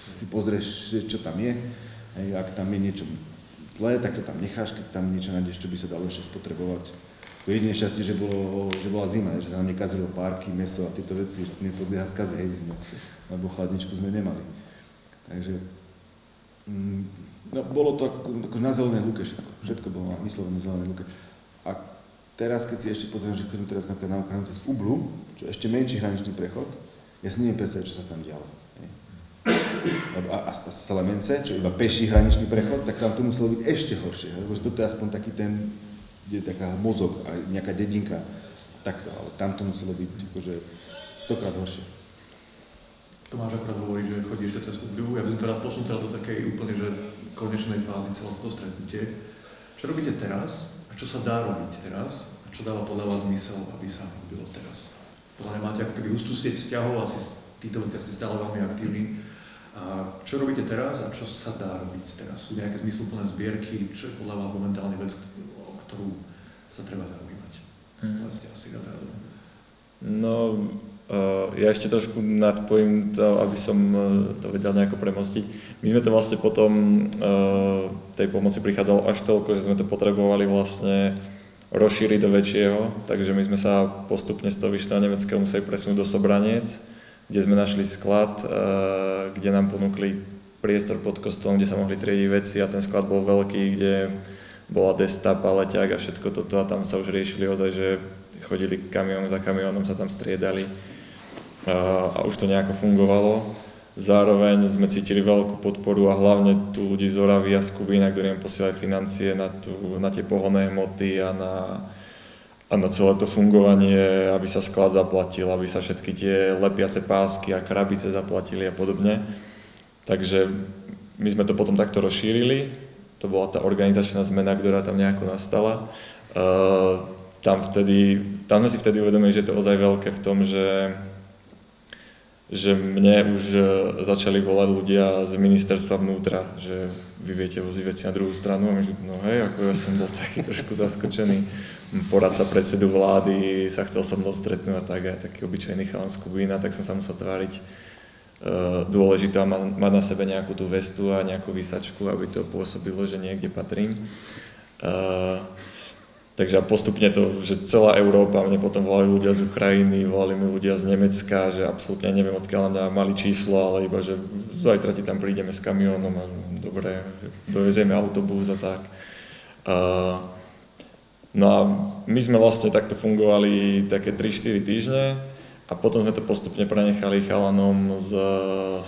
si pozrieš, čo tam je, hej, ak tam je niečo zlé, tak to tam necháš, keď tam niečo nájdeš, čo by sa dalo ešte spotrebovať. Jediné šťastie, že, bolo, že bola zima, že sa nám nekazilo párky, meso a tieto veci, že to nepodlieha skaze, hej, sme, lebo chladničku sme nemali. Takže mm, No, bolo to ako, ako na zelenej luke všetko. Všetko bolo vyslovené na zelenej luke. A teraz, keď si ešte pozriem, že keď teraz napríklad na Ukrajinu cez Ublu, čo je ešte menší hraničný prechod, ja si neviem predstaviť, čo sa tam dialo. A, a, a Salemence, čo je iba peší hraničný prechod, tak tam to muselo byť ešte horšie. Lebo toto je aspoň taký ten, kde je taká mozog a nejaká dedinka. Takto, ale tam to muselo byť akože stokrát horšie. Tomáš akorát hovorí, že chodí ešte cez Ublivu. Ja by som teda posunul do takej úplne, že konečnej fázy celého toto stretnutie. Čo robíte teraz a čo sa dá robiť teraz a čo dáva podľa vás zmysel, aby sa robilo teraz? Podľa mňa máte ako keby hustú sieť vzťahov, asi z týchto veciach ste stále veľmi aktívni. A čo robíte teraz a čo sa dá robiť teraz? Sú nejaké zmysluplné zbierky, čo je podľa vás momentálne vec, o ktorú sa treba zaujímať? Povedzte asi rada. No, ja ešte trošku nadpojím to, aby som e, to vedel nejako premostiť. My sme to vlastne potom e, tej pomoci prichádzalo až toľko, že sme to potrebovali vlastne rozšíriť do väčšieho, takže my sme sa postupne z toho vyšného nemeckého museli presunúť do Sobranec, kde sme našli sklad, kde nám ponúkli priestor pod kostolom, kde sa mohli triediť veci a ten sklad bol veľký, kde bola desta, paleťák a všetko toto a tam sa už riešili ozaj, že chodili kamión za kamiónom, sa tam striedali a už to nejako fungovalo. Zároveň sme cítili veľkú podporu a hlavne tu ľudí z Oravy a z ktorí nám posielali financie na, tú, na tie pohonné hmoty a na, a na celé to fungovanie, aby sa sklad zaplatil, aby sa všetky tie lepiace pásky a krabice zaplatili a podobne. Takže my sme to potom takto rozšírili, to bola tá organizačná zmena, ktorá tam nejako nastala. Uh, tam, vtedy, tam sme si vtedy uvedomili, že je to ozaj veľké v tom, že že mne už e, začali volať ľudia z ministerstva vnútra, že vy viete voziť veci na druhú stranu a my, že no hej, ako ja som bol taký trošku zaskočený. Poradca predsedu vlády sa chcel so mnou stretnúť a tak, aj taký obyčajný chalan z Kubína, tak som sa musel tváriť uh, dôležité a mať na sebe nejakú tú vestu a nejakú vysačku, aby to pôsobilo, že niekde patrím. Uh, Takže postupne to, že celá Európa, mne potom volali ľudia z Ukrajiny, volali mi ľudia z Nemecka, že absolútne neviem, odkiaľ mňa mali číslo, ale iba, že zajtra ti tam prídeme s kamiónom a dobre, dovezieme autobus a tak. Uh, no a my sme vlastne takto fungovali také 3-4 týždne a potom sme to postupne prenechali chalanom z,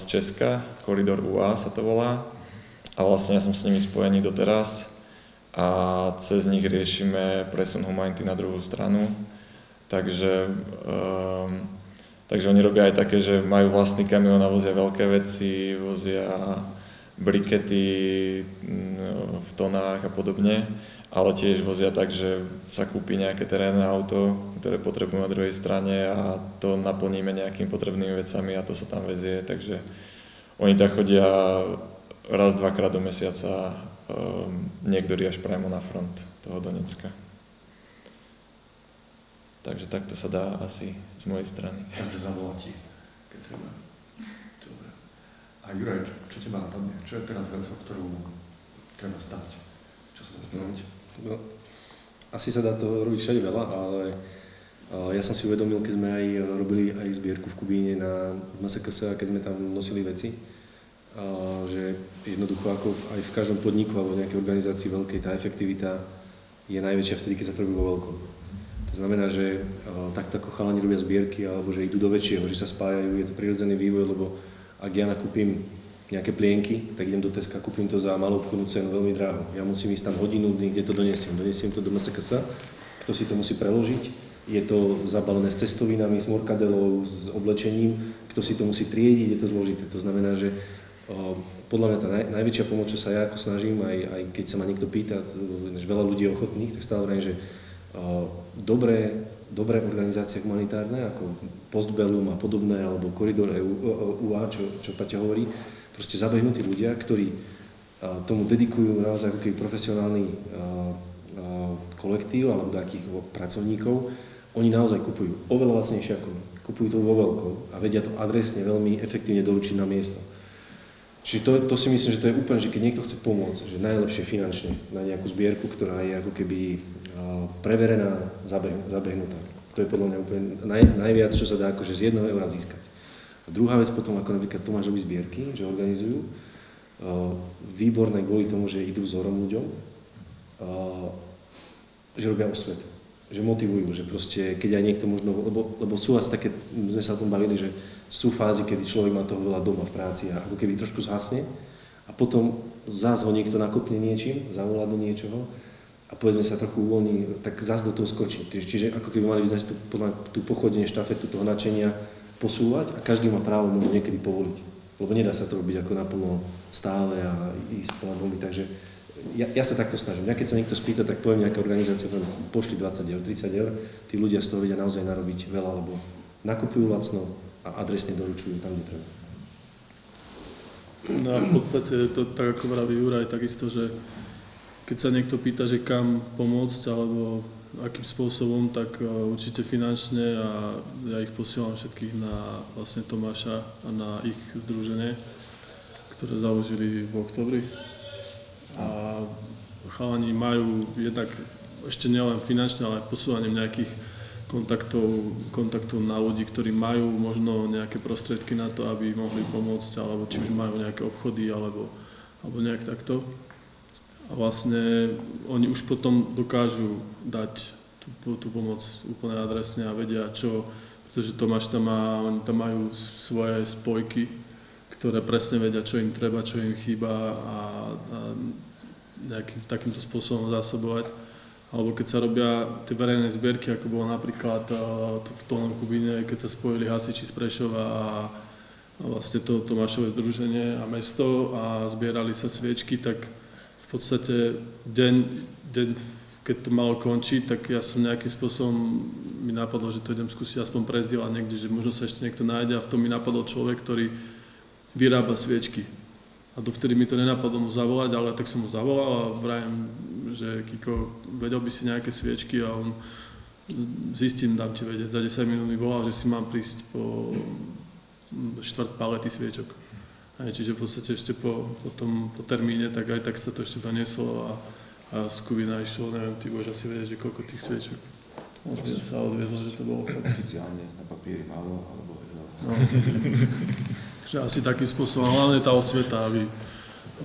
z Česka, Koridor UA sa to volá. A vlastne ja som s nimi spojený doteraz a cez nich riešime presun humanity na druhú stranu. Takže, um, takže oni robia aj také, že majú vlastný kamión a vozia veľké veci, vozia brikety mm, v tonách a podobne, ale tiež vozia tak, že sa kúpi nejaké terénne auto, ktoré potrebujú na druhej strane a to naplníme nejakými potrebnými vecami a to sa tam vezie, takže oni tak chodia raz, dvakrát do mesiaca niektorí až priamo na front toho Donecka. Takže takto sa dá asi z mojej strany. Takže zavolá ti, keď treba. Dobre. A Juraj, čo, čo teba napadne? Čo je teraz vec, o ktorú treba stať? Čo sa dá spraviť? No, asi sa dá to robiť všade veľa, ale ja som si uvedomil, keď sme aj robili aj zbierku v Kubíne na MSKS a keď sme tam nosili veci, že jednoducho ako aj v každom podniku alebo v nejakej organizácii veľkej tá efektivita je najväčšia vtedy, keď sa to robí vo veľkom. To znamená, že takto ako chalani robia zbierky, alebo že idú do väčšieho, že sa spájajú, je to prirodzený vývoj, lebo ak ja nakúpim nejaké plienky, tak idem do Teska, kúpim to za malú obchodnú cenu, veľmi draho. Ja musím ísť tam hodinu, kde to donesiem. Donesiem to do MSKS, kto si to musí preložiť, je to zabalené s cestovinami, s morkadelou, s oblečením, kto si to musí triediť, je to zložité. To znamená, že podľa mňa tá naj, najväčšia pomoc, čo sa ja ako snažím, aj, aj keď sa ma niekto pýta, že veľa ľudí ochotných, tak stále vrajím, že dobré, dobré organizácie humanitárne, ako Postbellum a podobné, alebo Koridor EU, UA, čo, čo Paťa hovorí, proste zabehnutí ľudia, ktorí tomu dedikujú naozaj ako keby profesionálny kolektív alebo takých pracovníkov, oni naozaj kupujú oveľa lacnejšie ako my. Kupujú to vo veľkou a vedia to adresne veľmi efektívne doručiť na miesto. Čiže to, to si myslím, že to je úplne, že keď niekto chce pomôcť, že najlepšie finančne na nejakú zbierku, ktorá je ako keby preverená, zabehnutá. To je podľa mňa úplne naj, najviac, čo sa dá akože z jedného eura získať. A druhá vec potom, ako napríklad Tomášovi zbierky, že organizujú, výborné kvôli tomu, že idú vzorom ľuďom, že robia osvetu že motivujú, že proste, keď aj niekto možno, lebo, lebo sú asi také, sme sa o tom bavili, že sú fázy, kedy človek má toho veľa doma v práci a ako keby trošku zhasne a potom zás ho niekto nakopne niečím, zavolá do niečoho a povedzme sa trochu uvoľní, tak zás do toho skočí. Čiže ako keby mali vyznať tú, tú pochodenie, štafetu toho načenia posúvať a každý má právo možno niekedy povoliť. Lebo nedá sa to robiť ako naplno stále a ísť plán takže ja, ja sa takto snažím. Ja keď sa niekto spýta, tak poviem nejaká organizácia, poviem, pošli 20 eur, 30 eur, tí ľudia z toho vedia naozaj narobiť veľa, lebo nakupujú lacno a adresne doručujú tam, kde treba. No a v podstate to tak ako vraví Juraj, takisto, že keď sa niekto pýta, že kam pomôcť alebo akým spôsobom, tak e, určite finančne a ja ich posielam všetkých na vlastne Tomáša a na ich združenie, ktoré založili v oktobri a chalani majú jednak ešte nielen finančne, ale aj posúvaním nejakých kontaktov, kontaktov na ľudí, ktorí majú možno nejaké prostriedky na to, aby mohli pomôcť, alebo či už majú nejaké obchody, alebo, alebo nejak takto. A vlastne oni už potom dokážu dať tú, tú pomoc úplne adresne a vedia, čo, pretože Tomáš tam má, oni tam majú svoje spojky, ktoré presne vedia, čo im treba, čo im chýba a, a nejakým takýmto spôsobom zásobovať. Alebo keď sa robia tie verejné zbierky, ako bolo napríklad v Tónom Kubine, keď sa spojili hasiči z Prešova a, vlastne to Tomášové združenie a mesto a zbierali sa sviečky, tak v podstate deň, deň keď to malo končiť, tak ja som nejakým spôsobom, mi napadlo, že to idem skúsiť aspoň prezdieľať niekde, že možno sa ešte niekto nájde a v tom mi napadol človek, ktorý vyrába sviečky. A dovtedy mi to nenapadlo mu zavolať, ale tak som mu zavolal a vrajem, že Kiko, vedel by si nejaké sviečky a on zistím, dám ti vedieť. Za 10 minút mi volal, že si mám prísť po štvrt palety sviečok. Aj, čiže v podstate ešte po, po, tom, po termíne, tak aj tak sa to ešte donieslo a, a z Kubina išlo, neviem, ty budeš asi vedieť, že koľko tých sviečok. Odviezol sa odviezol, že to bolo fakt. Oficiálne na papieri málo, alebo veľa. No. že asi takým spôsobom, hlavne tá osveta, aby,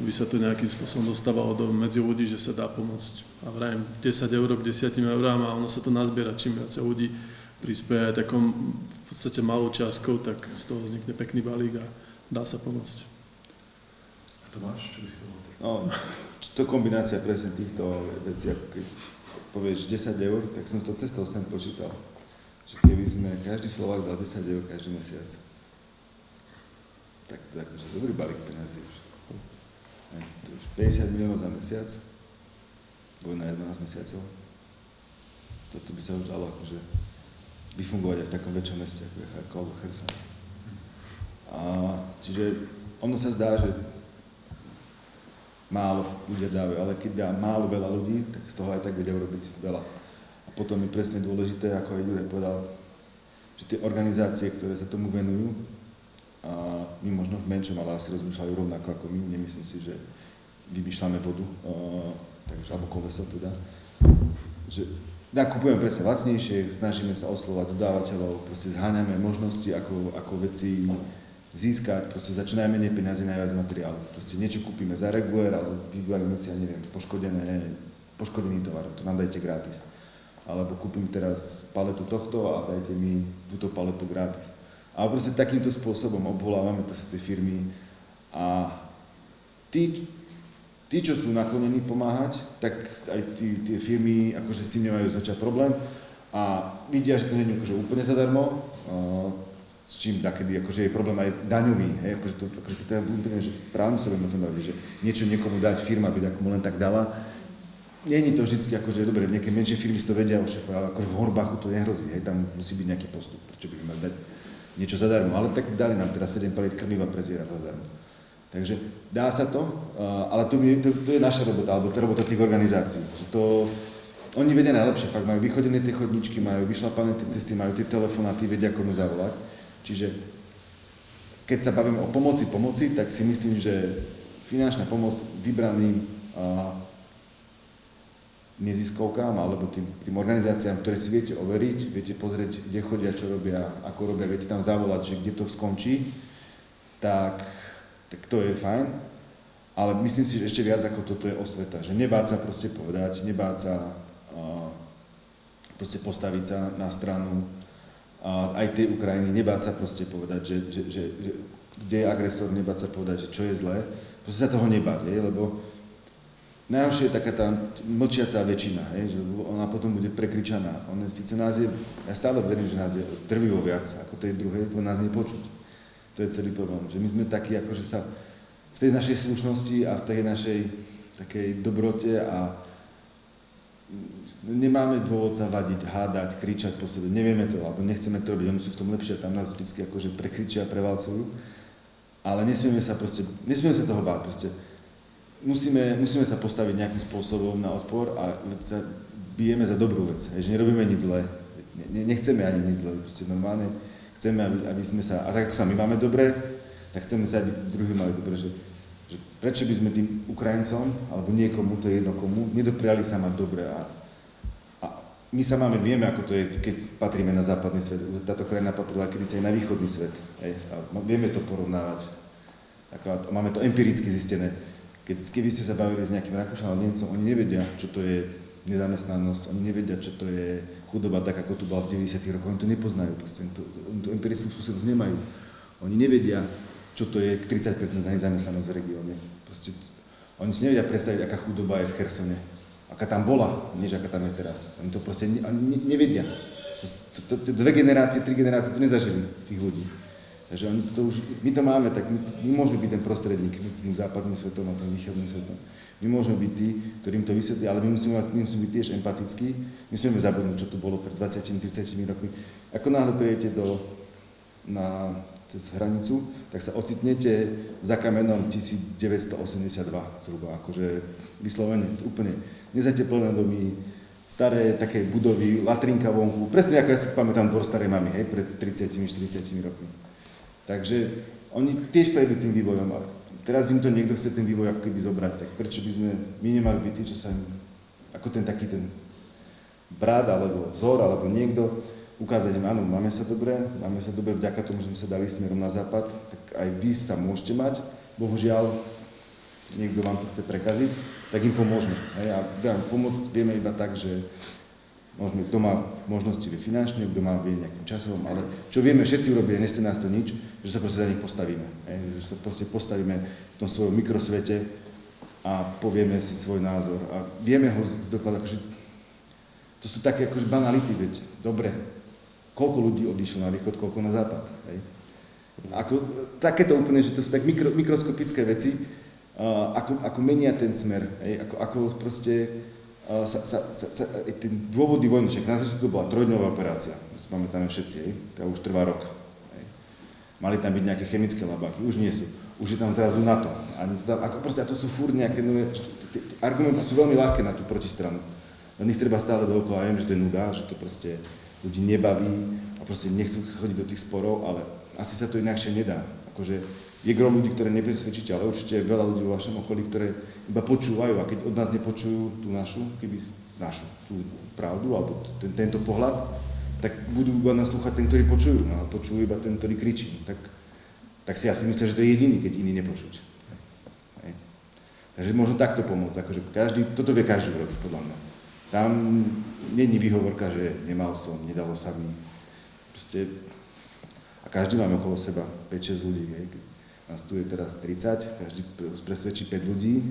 aby sa to nejakým spôsobom dostávalo do medzi ľudí, že sa dá pomôcť. A vrajem 10 eur k 10 eurám a ono sa to nazbiera, čím viac ľudí prispieje aj takom v podstate malou časťkou, tak z toho vznikne pekný balík a dá sa pomôcť. A Tomáš, čo by si povedal? No, to kombinácia presne týchto vecí, ako keď povieš 10 eur, tak som to cestou sem počítal. Že keby sme každý Slovak dal 10 eur každý mesiac, tak to je akože dobrý balík peniazí už. To už 50 miliónov za mesiac, vojna 11 mesiacov. Toto by sa už dalo akože vyfungovať aj v takom väčšom meste, ako je Charkov alebo Cherson. A, čiže ono sa zdá, že málo ľudia dávajú, ale keď dá málo veľa ľudí, tak z toho aj tak vedia urobiť veľa. A potom je presne dôležité, ako aj Jurek povedal, že tie organizácie, ktoré sa tomu venujú, a my možno v menšom, ale asi rozmýšľajú rovnako ako my. Nemyslím si, že vymýšľame vodu, takže, alebo koleso teda. Že nakupujeme presne lacnejšie, snažíme sa oslovať dodávateľov, proste zháňame možnosti, ako, ako veci získať, proste za čo najmenej peniazy, najviac materiálu. Proste niečo kúpime za regulér, ale vybavíme si, ja neviem, poškodené, poškodený tovar, to nám dajte gratis. alebo kúpim teraz paletu tohto a dajte mi túto paletu gratis. A proste takýmto spôsobom obvolávame proste tie firmy. A tí, tí, čo sú naklonení pomáhať, tak aj tí, tie firmy akože s tým nemajú začať problém a vidia, že to nie je akože úplne zadarmo, s čím takedy akože je problém aj daňový, hej, akože to, akože to je úplne, že právne sa o tom baviť, že niečo niekomu dať firma, by ako mu len tak dala, Není to vždy akože, dobre, nejaké menšie firmy si to vedia ale akože v Horbachu to nehrozí, hej, tam musí byť nejaký postup, prečo by mali dať niečo zadarmo, ale tak dali nám teraz 7 palit krmiva pre zvieratá zadarmo. Takže dá sa to, ale to, to, to je naša robota, alebo to je robota tých organizácií. Že to, oni vedia najlepšie, fakt majú vychodené tie chodničky, majú vyšlapané tie cesty, majú tie telefonáty, vedia komu zavolať. Čiže keď sa bavíme o pomoci pomoci, tak si myslím, že finančná pomoc vybraným neziskovkám alebo tým, tým organizáciám, ktoré si viete overiť, viete pozrieť, kde chodia, čo robia, ako robia, viete tam zavolať, že kde to skončí, tak, tak to je fajn. Ale myslím si, že ešte viac ako toto je osveta, že nebáť sa proste povedať, nebáť sa uh, proste postaviť sa na stranu uh, aj tej Ukrajiny, nebáť sa proste povedať, že, že, že, že kde je agresor, nebáť sa povedať, že čo je zlé, proste sa toho nebáť, lebo Najhoršie je taká tá mlčiacá väčšina, hej, že ona potom bude prekričaná. Ona síce nás je, ja stále verím, že nás je drvivo viac ako tej druhej, lebo nás nepočuť. To je celý problém. Že my sme takí, ako že sa v tej našej slušnosti a v tej našej takej dobrote a nemáme dôvod sa vadiť, hádať, kričať po sebe. Nevieme to, alebo nechceme to robiť. Oni sú v tom lepšie, tam nás vždy akože prekričia, prevalcujú. Ale nesmieme sa proste, nesmieme sa toho báť. Proste musíme, musíme sa postaviť nejakým spôsobom na odpor a sa bijeme za dobrú vec, že nerobíme nič zlé. Ne, nechceme ani nič zlé, proste normálne chceme, aby, aby sme sa, a tak ako sa my máme dobre, tak chceme sa, aby druhý mali dobre, že, že prečo by sme tým Ukrajincom, alebo niekomu, to je jedno komu, nedopriali sa mať dobre a, a my sa máme, vieme, ako to je, keď patríme na západný svet. Táto krajina patrila kedysi aj na východný svet. Hej, a vieme to porovnávať. Ako, máme to empiricky zistené keď, keby ste sa bavili s nejakým Rakúšanom Nemcom, oni nevedia, čo to je nezamestnanosť, oni nevedia, čo to je chudoba tak, ako tu bola v 90. rokoch, oni to nepoznajú, proste, oni, to, oni tú empirickú skúsenosť nemajú. Oni nevedia, čo to je 30% nezamestnanosť v regióne. Proste, oni si nevedia predstaviť, aká chudoba je v Chersone, aká tam bola, než aká tam je teraz. Oni to proste ne, ne, nevedia. To, to, to, dve generácie, tri generácie to nezažili, tých ľudí. Takže oni to už, my to máme, tak my, my môžeme byť ten prostredník medzi tým západným svetom a tým východným svetom. My môžeme byť tí, ktorým to vysvetlí, ale my musíme, my musíme byť tiež empatickí. Nesmieme zabudnúť, čo tu bolo pred 20-30 rokmi. Ako náhle prijete do, na, cez hranicu, tak sa ocitnete za kamenom 1982 zhruba, akože vyslovene úplne nezateplené domy, staré také budovy, latrinka vonku, presne ako ja si pamätám dvor starej mamy, hej, pred 30-40 rokmi. Takže oni tiež prejdú tým vývojom a teraz im to niekto chce ten vývoj ako keby zobrať, tak prečo by sme my nemali byť tí, čo sa im, ako ten taký ten brat alebo vzor alebo niekto, ukázať im, áno, máme sa dobre, máme sa dobre vďaka tomu, že sme sa dali smerom na západ, tak aj vy sa môžete mať, bohužiaľ, niekto vám to chce prekaziť, tak im pomôžeme. A pomôcť vieme iba tak, že Možno, kto má možnosti vie finančne, kto má vie nejakým časom, ale čo vieme, všetci urobia, neste nás to nič, že sa proste za nich postavíme. Že sa proste postavíme v tom svojom mikrosvete a povieme si svoj názor. A vieme ho zdokladať, akože to sú také akože banality, veď dobre, koľko ľudí odišlo na východ, koľko na západ. Hej? Ako, takéto úplne, že to sú tak mikro, mikroskopické veci, uh, ako, ako menia ten smer, hej? Ako, ako proste sa, sa, sa, sa ten dôvody vojny, však na začiatku bola trojdňová operácia, to si pamätáme všetci, hej, to už trvá rok. Hej. Mali tam byť nejaké chemické labáky, už nie sú. Už je tam zrazu NATO. A to, tam, ako proste, a to sú furt nejaké nové, argumenty sú veľmi ľahké na tú protistranu. Len ich treba stále dookola, ja viem, že to je nuda, že to proste ľudí nebaví a proste nechcú chodiť do tých sporov, ale asi sa to inakšie nedá. Akože je grom ľudí, ktoré nepresvedčíte, ale určite je veľa ľudí vo vašom okolí, ktoré iba počúvajú a keď od nás nepočujú tú našu, keby našu, tú pravdu alebo ten, tento pohľad, tak budú iba naslúchať ten, ktorý počujú, no, ale počujú iba ten, ktorý kričí. Tak, tak si asi myslím, že to je jediný, keď iný nepočuť. Hej. Takže možno takto pomôcť, akože každý, toto vie každý urobiť, podľa mňa. Tam není výhovorka, že nemal som, nedalo sa mi. Proste, a každý máme okolo seba 5-6 ľudí. Hej. Nás tu je teraz 30, každý presvedčí 5 ľudí,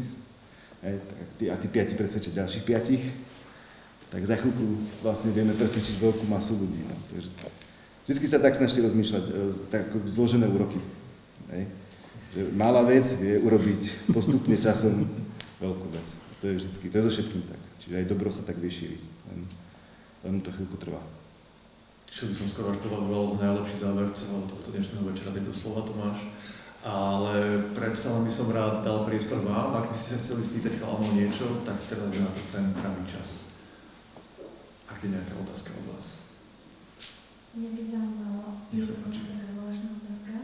a tí 5 presvedčia ďalších 5, tak za chvíľku vlastne vieme presvedčiť veľkú masu ľudí. No. Takže, vždycky sa tak snaží rozmýšľať, e, tak zložené úroky. Hej. Že malá vec vie urobiť postupne časom veľkú vec. To je vždycky, to je so všetkým tak. Čiže aj dobro sa tak vie. Len, len to chvíľku trvá. Čo by som skoro až povedal, najlepší záver celého tohto dnešného večera, tieto slova Tomáš ale predsa len by som rád dal priestor vám, ak by ste sa chceli spýtať chalanov niečo, tak teraz je na to ten pravý čas. Ak je nejaká otázka od vás. Mňa by zaujímalo, je to taká zvláštna otázka,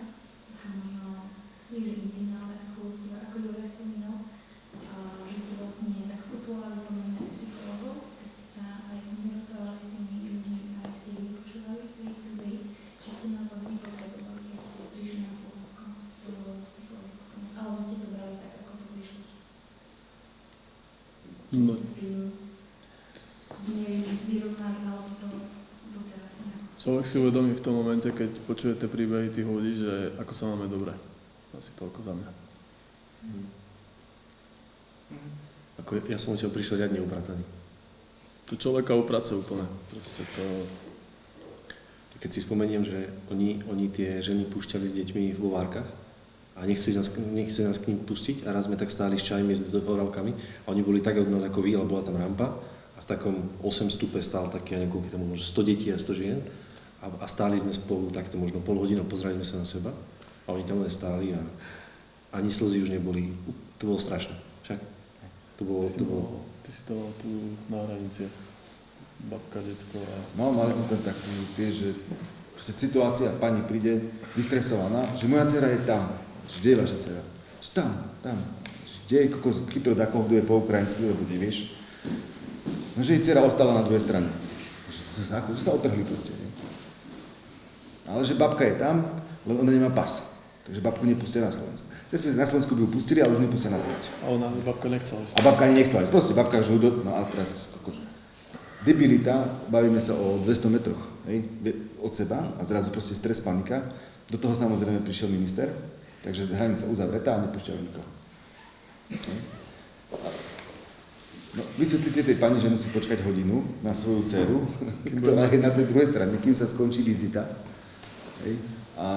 taká možno nie že intimná, ale ako ste, ako Jure spomínal, že ste vlastne tak vstupovali do mňa psychologov, keď ste sa aj s nimi rozprávali s tými ľuďmi, aj ste ich vypočúvali, ich príbehy, či ste na to nepotrebovali, keď ste prišli na Slovensko do psychologického, alebo ste to brali tak, ako to vyšlo. No, Ste s tým s nimi vyrovnali, alebo to doteraz nejako. Človek si uvedomí v tom momente, keď počujete príbehy tých ľudí, že ako sa máme dobre. Asi toľko za mňa. Ako ja som odtiaľ prišiel riadne uprataný. To človeka uprace úplne. Proste to... Keď si spomeniem, že oni, oni tie ženy púšťali s deťmi vo várkach a nechceli nás, nechceli nás k ním pustiť a raz sme tak stáli s čajmi s horálkami a oni boli tak od nás ako vy, ale bola tam rampa a v takom 8 stupe stál také, ja neviem, tam možno 100 detí a 100 žien a, a stáli sme spolu takto možno pol hodinu, pozerali sme sa na seba a oni tam len stáli a ani slzy už neboli. To bolo strašné. Však to bolo, Ty si to bolo, bol- Ty si to mal tu na hranici. Babka, decko a... No, mali sme tam takú tie, že proste situácia, pani príde vystresovaná, že moja dcera je tam. Že kde je vaša dcera? Že tam, tam. Že kde je kokos chytro dakoho, kto je po ukrajinsky, lebo nevieš. No, že jej dcera ostala na druhej strane. Že, ako, že sa otrhli proste. Nie? Ale že babka je tam, len ona nemá pas. Takže babku nepustia na Slovensku. Respektíve na Slovensku by ju pustili, ale už nepustia na smeť. A ona, babka nechcela ísť. A babka ani nechcela ísť. Proste babka už do... No a teraz... kokos. Debilita, bavíme sa o 200 metroch hej, od seba a zrazu proste stres, panika. Do toho samozrejme prišiel minister, takže hranica uzavretá a nepúšťajú nikoho. No, vysvetlite tej pani, že musí počkať hodinu na svoju dceru, ktorá je na tej druhej strane, kým sa skončí vizita. Hej. A,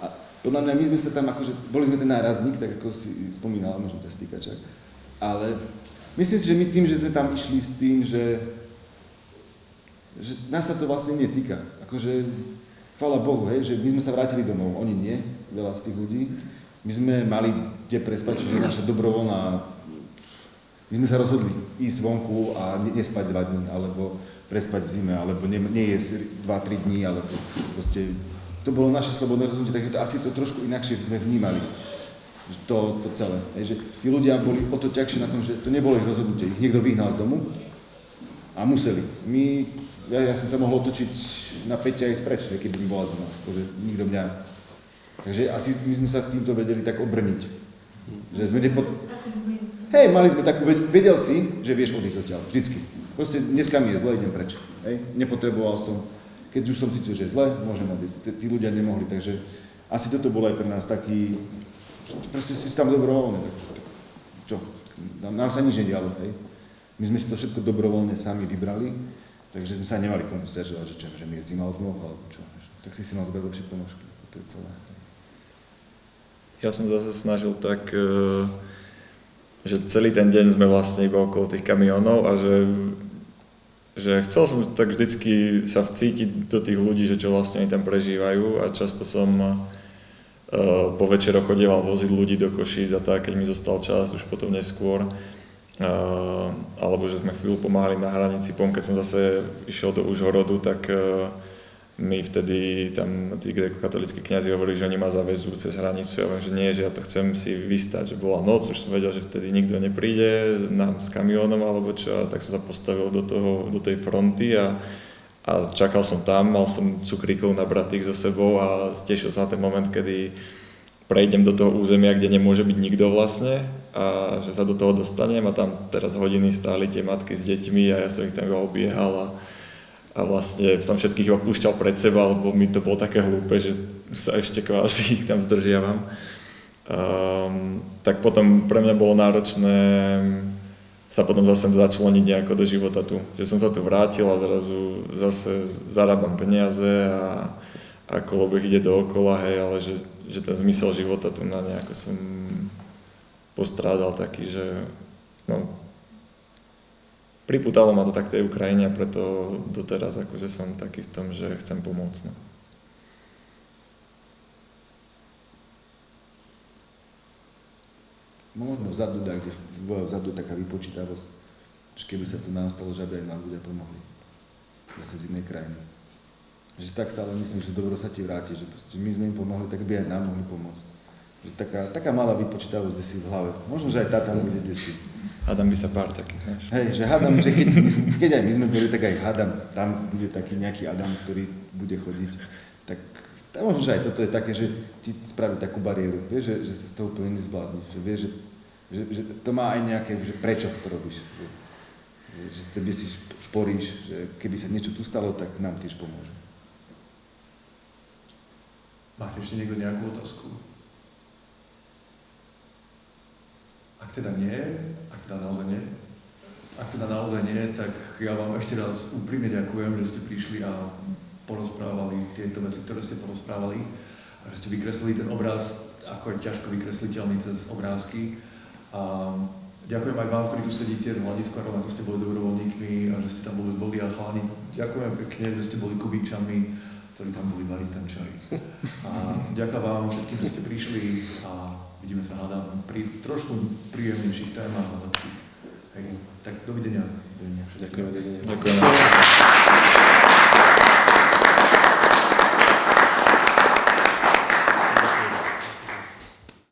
a podľa mňa my sme sa tam akože, boli sme ten nárazník, tak ako si spomínala, možno bez stýkača, ale myslím si, že my tým, že sme tam išli s tým, že, že nás sa to vlastne netýka. Akože, chvála Bohu, hej, že my sme sa vrátili domov, oni nie, veľa z tých ľudí. My sme mali kde prespať, čiže naša dobrovoľná my sme sa rozhodli ísť vonku a ne- nespať dva dní, alebo prespať v zime, alebo ne, nejesť 2-3 dní, alebo proste, to bolo naše slobodné rozhodnutie, takže to asi to trošku inakšie sme vnímali, to, to celé. Hej, že tí ľudia boli o to ťažšie na tom, že to nebolo ich rozhodnutie, ich niekto vyhnal z domu a museli. My, ja, ja som sa mohol otočiť na Peťa a ísť preč, hej, keby mi bola zima, akože nikto mňa. Takže asi my sme sa týmto vedeli tak obrniť, že sme nepo, Takú mobilnosť. Hej, mali sme takú, ved- vedel si, že vieš odísť odtiaľ, vždycky. Proste dneska mi je zle, idem preč. Hej, nepotreboval som, keď už som cítil, že je zle, môžem odísť. Tí- ľudia nemohli, takže asi toto bolo aj pre nás taký, proste si tam dobrovoľne, takže tak, čo, nám, sa nič nedialo, hej. My sme si to všetko dobrovoľne sami vybrali, takže sme sa nemali komu stiažovať, že, čo, že mi je zima od nôh, alebo čo, tak si si mal zobrať lepšie ponožky, to je celé. Ja som zase snažil tak, eh, že celý ten deň sme vlastne iba okolo tých kamionov a že, že chcel som tak vždycky sa vcítiť do tých ľudí, že čo vlastne oni tam prežívajú a často som eh, po večeroch chodieval voziť ľudí do Košíc a tak, keď mi zostal čas, už potom neskôr. Eh, alebo že sme chvíľu pomáhali na hranici, pom, keď som zase išiel do Užhorodu, tak eh, my vtedy tam tí gréko-katolíckí kniazy hovorili, že oni ma zavezú cez hranicu. Ja viem, že nie, že ja to chcem si vystať, že bola noc, už som vedel, že vtedy nikto nepríde nám s kamiónom alebo čo, a tak som sa postavil do, toho, do tej fronty a, a čakal som tam, mal som cukríkov nabratých so sebou a tešil sa na ten moment, kedy prejdem do toho územia, kde nemôže byť nikto vlastne a že sa do toho dostanem a tam teraz hodiny stáli tie matky s deťmi a ja som ich tam obiehal a, a vlastne som všetkých iba púšťal pred seba, lebo mi to bolo také hlúpe, že sa ešte kvázi tam zdržiavam. Um, tak potom pre mňa bolo náročné sa potom zase začleniť nejako do života tu. Že som sa tu vrátil a zrazu zase zarábam peniaze a, a kolobeh ide dookola, hej, ale že, že ten zmysel života tu na nejako som postrádal taký, že no, priputalo ma to tak tej Ukrajine preto doteraz akože som taký v tom, že chcem pomôcť. No. Možno vzadu, tak, kde bola vzadu taká vypočítavosť, že keby sa to nám stalo, že aj nám ľudia pomohli. Zase z inej krajiny. Že tak stále myslím, že dobro sa ti vráti, že my sme im pomohli, tak by aj nám mohli pomôcť. Že taká, taká malá vypočítavosť, kde si v hlave. Možno, že aj tá tam bude kde si. Hádam by sa pár takých. Hej, že hádam, že keď, keď aj my sme boli, tak aj hádam, tam bude taký nejaký Adam, ktorý bude chodiť. Tak tak možno, že aj toto je také, že ti spraví takú bariéru, vieš, že, že sa z toho úplne nezblázniš, že vieš, že, že, že to má aj nejaké, že prečo to robíš, že, že, z tebe si šporíš, že keby sa niečo tu stalo, tak nám tiež pomôže. Máte ešte niekto nejakú otázku? Ak teda nie, ak teda naozaj nie, ak teda naozaj nie, tak ja vám ešte raz úprimne ďakujem, že ste prišli a porozprávali tieto veci, ktoré ste porozprávali a že ste vykreslili ten obraz, ako je ťažko vykresliteľný cez obrázky. A ďakujem aj vám, ktorí tu sedíte v hľadisku, ako ste boli dobrovoľníkmi a že ste tam vôbec boli a chalani. Ďakujem pekne, že ste boli kubíčami, ktorí tam boli ten čaj. A ďakujem vám všetkým, že ste prišli a vidíme sa hádam pri trošku príjemnejších témach a lepších. Hej, tak dovidenia. dovidenia. Ďakujeme, dovidenia. Ďakujem.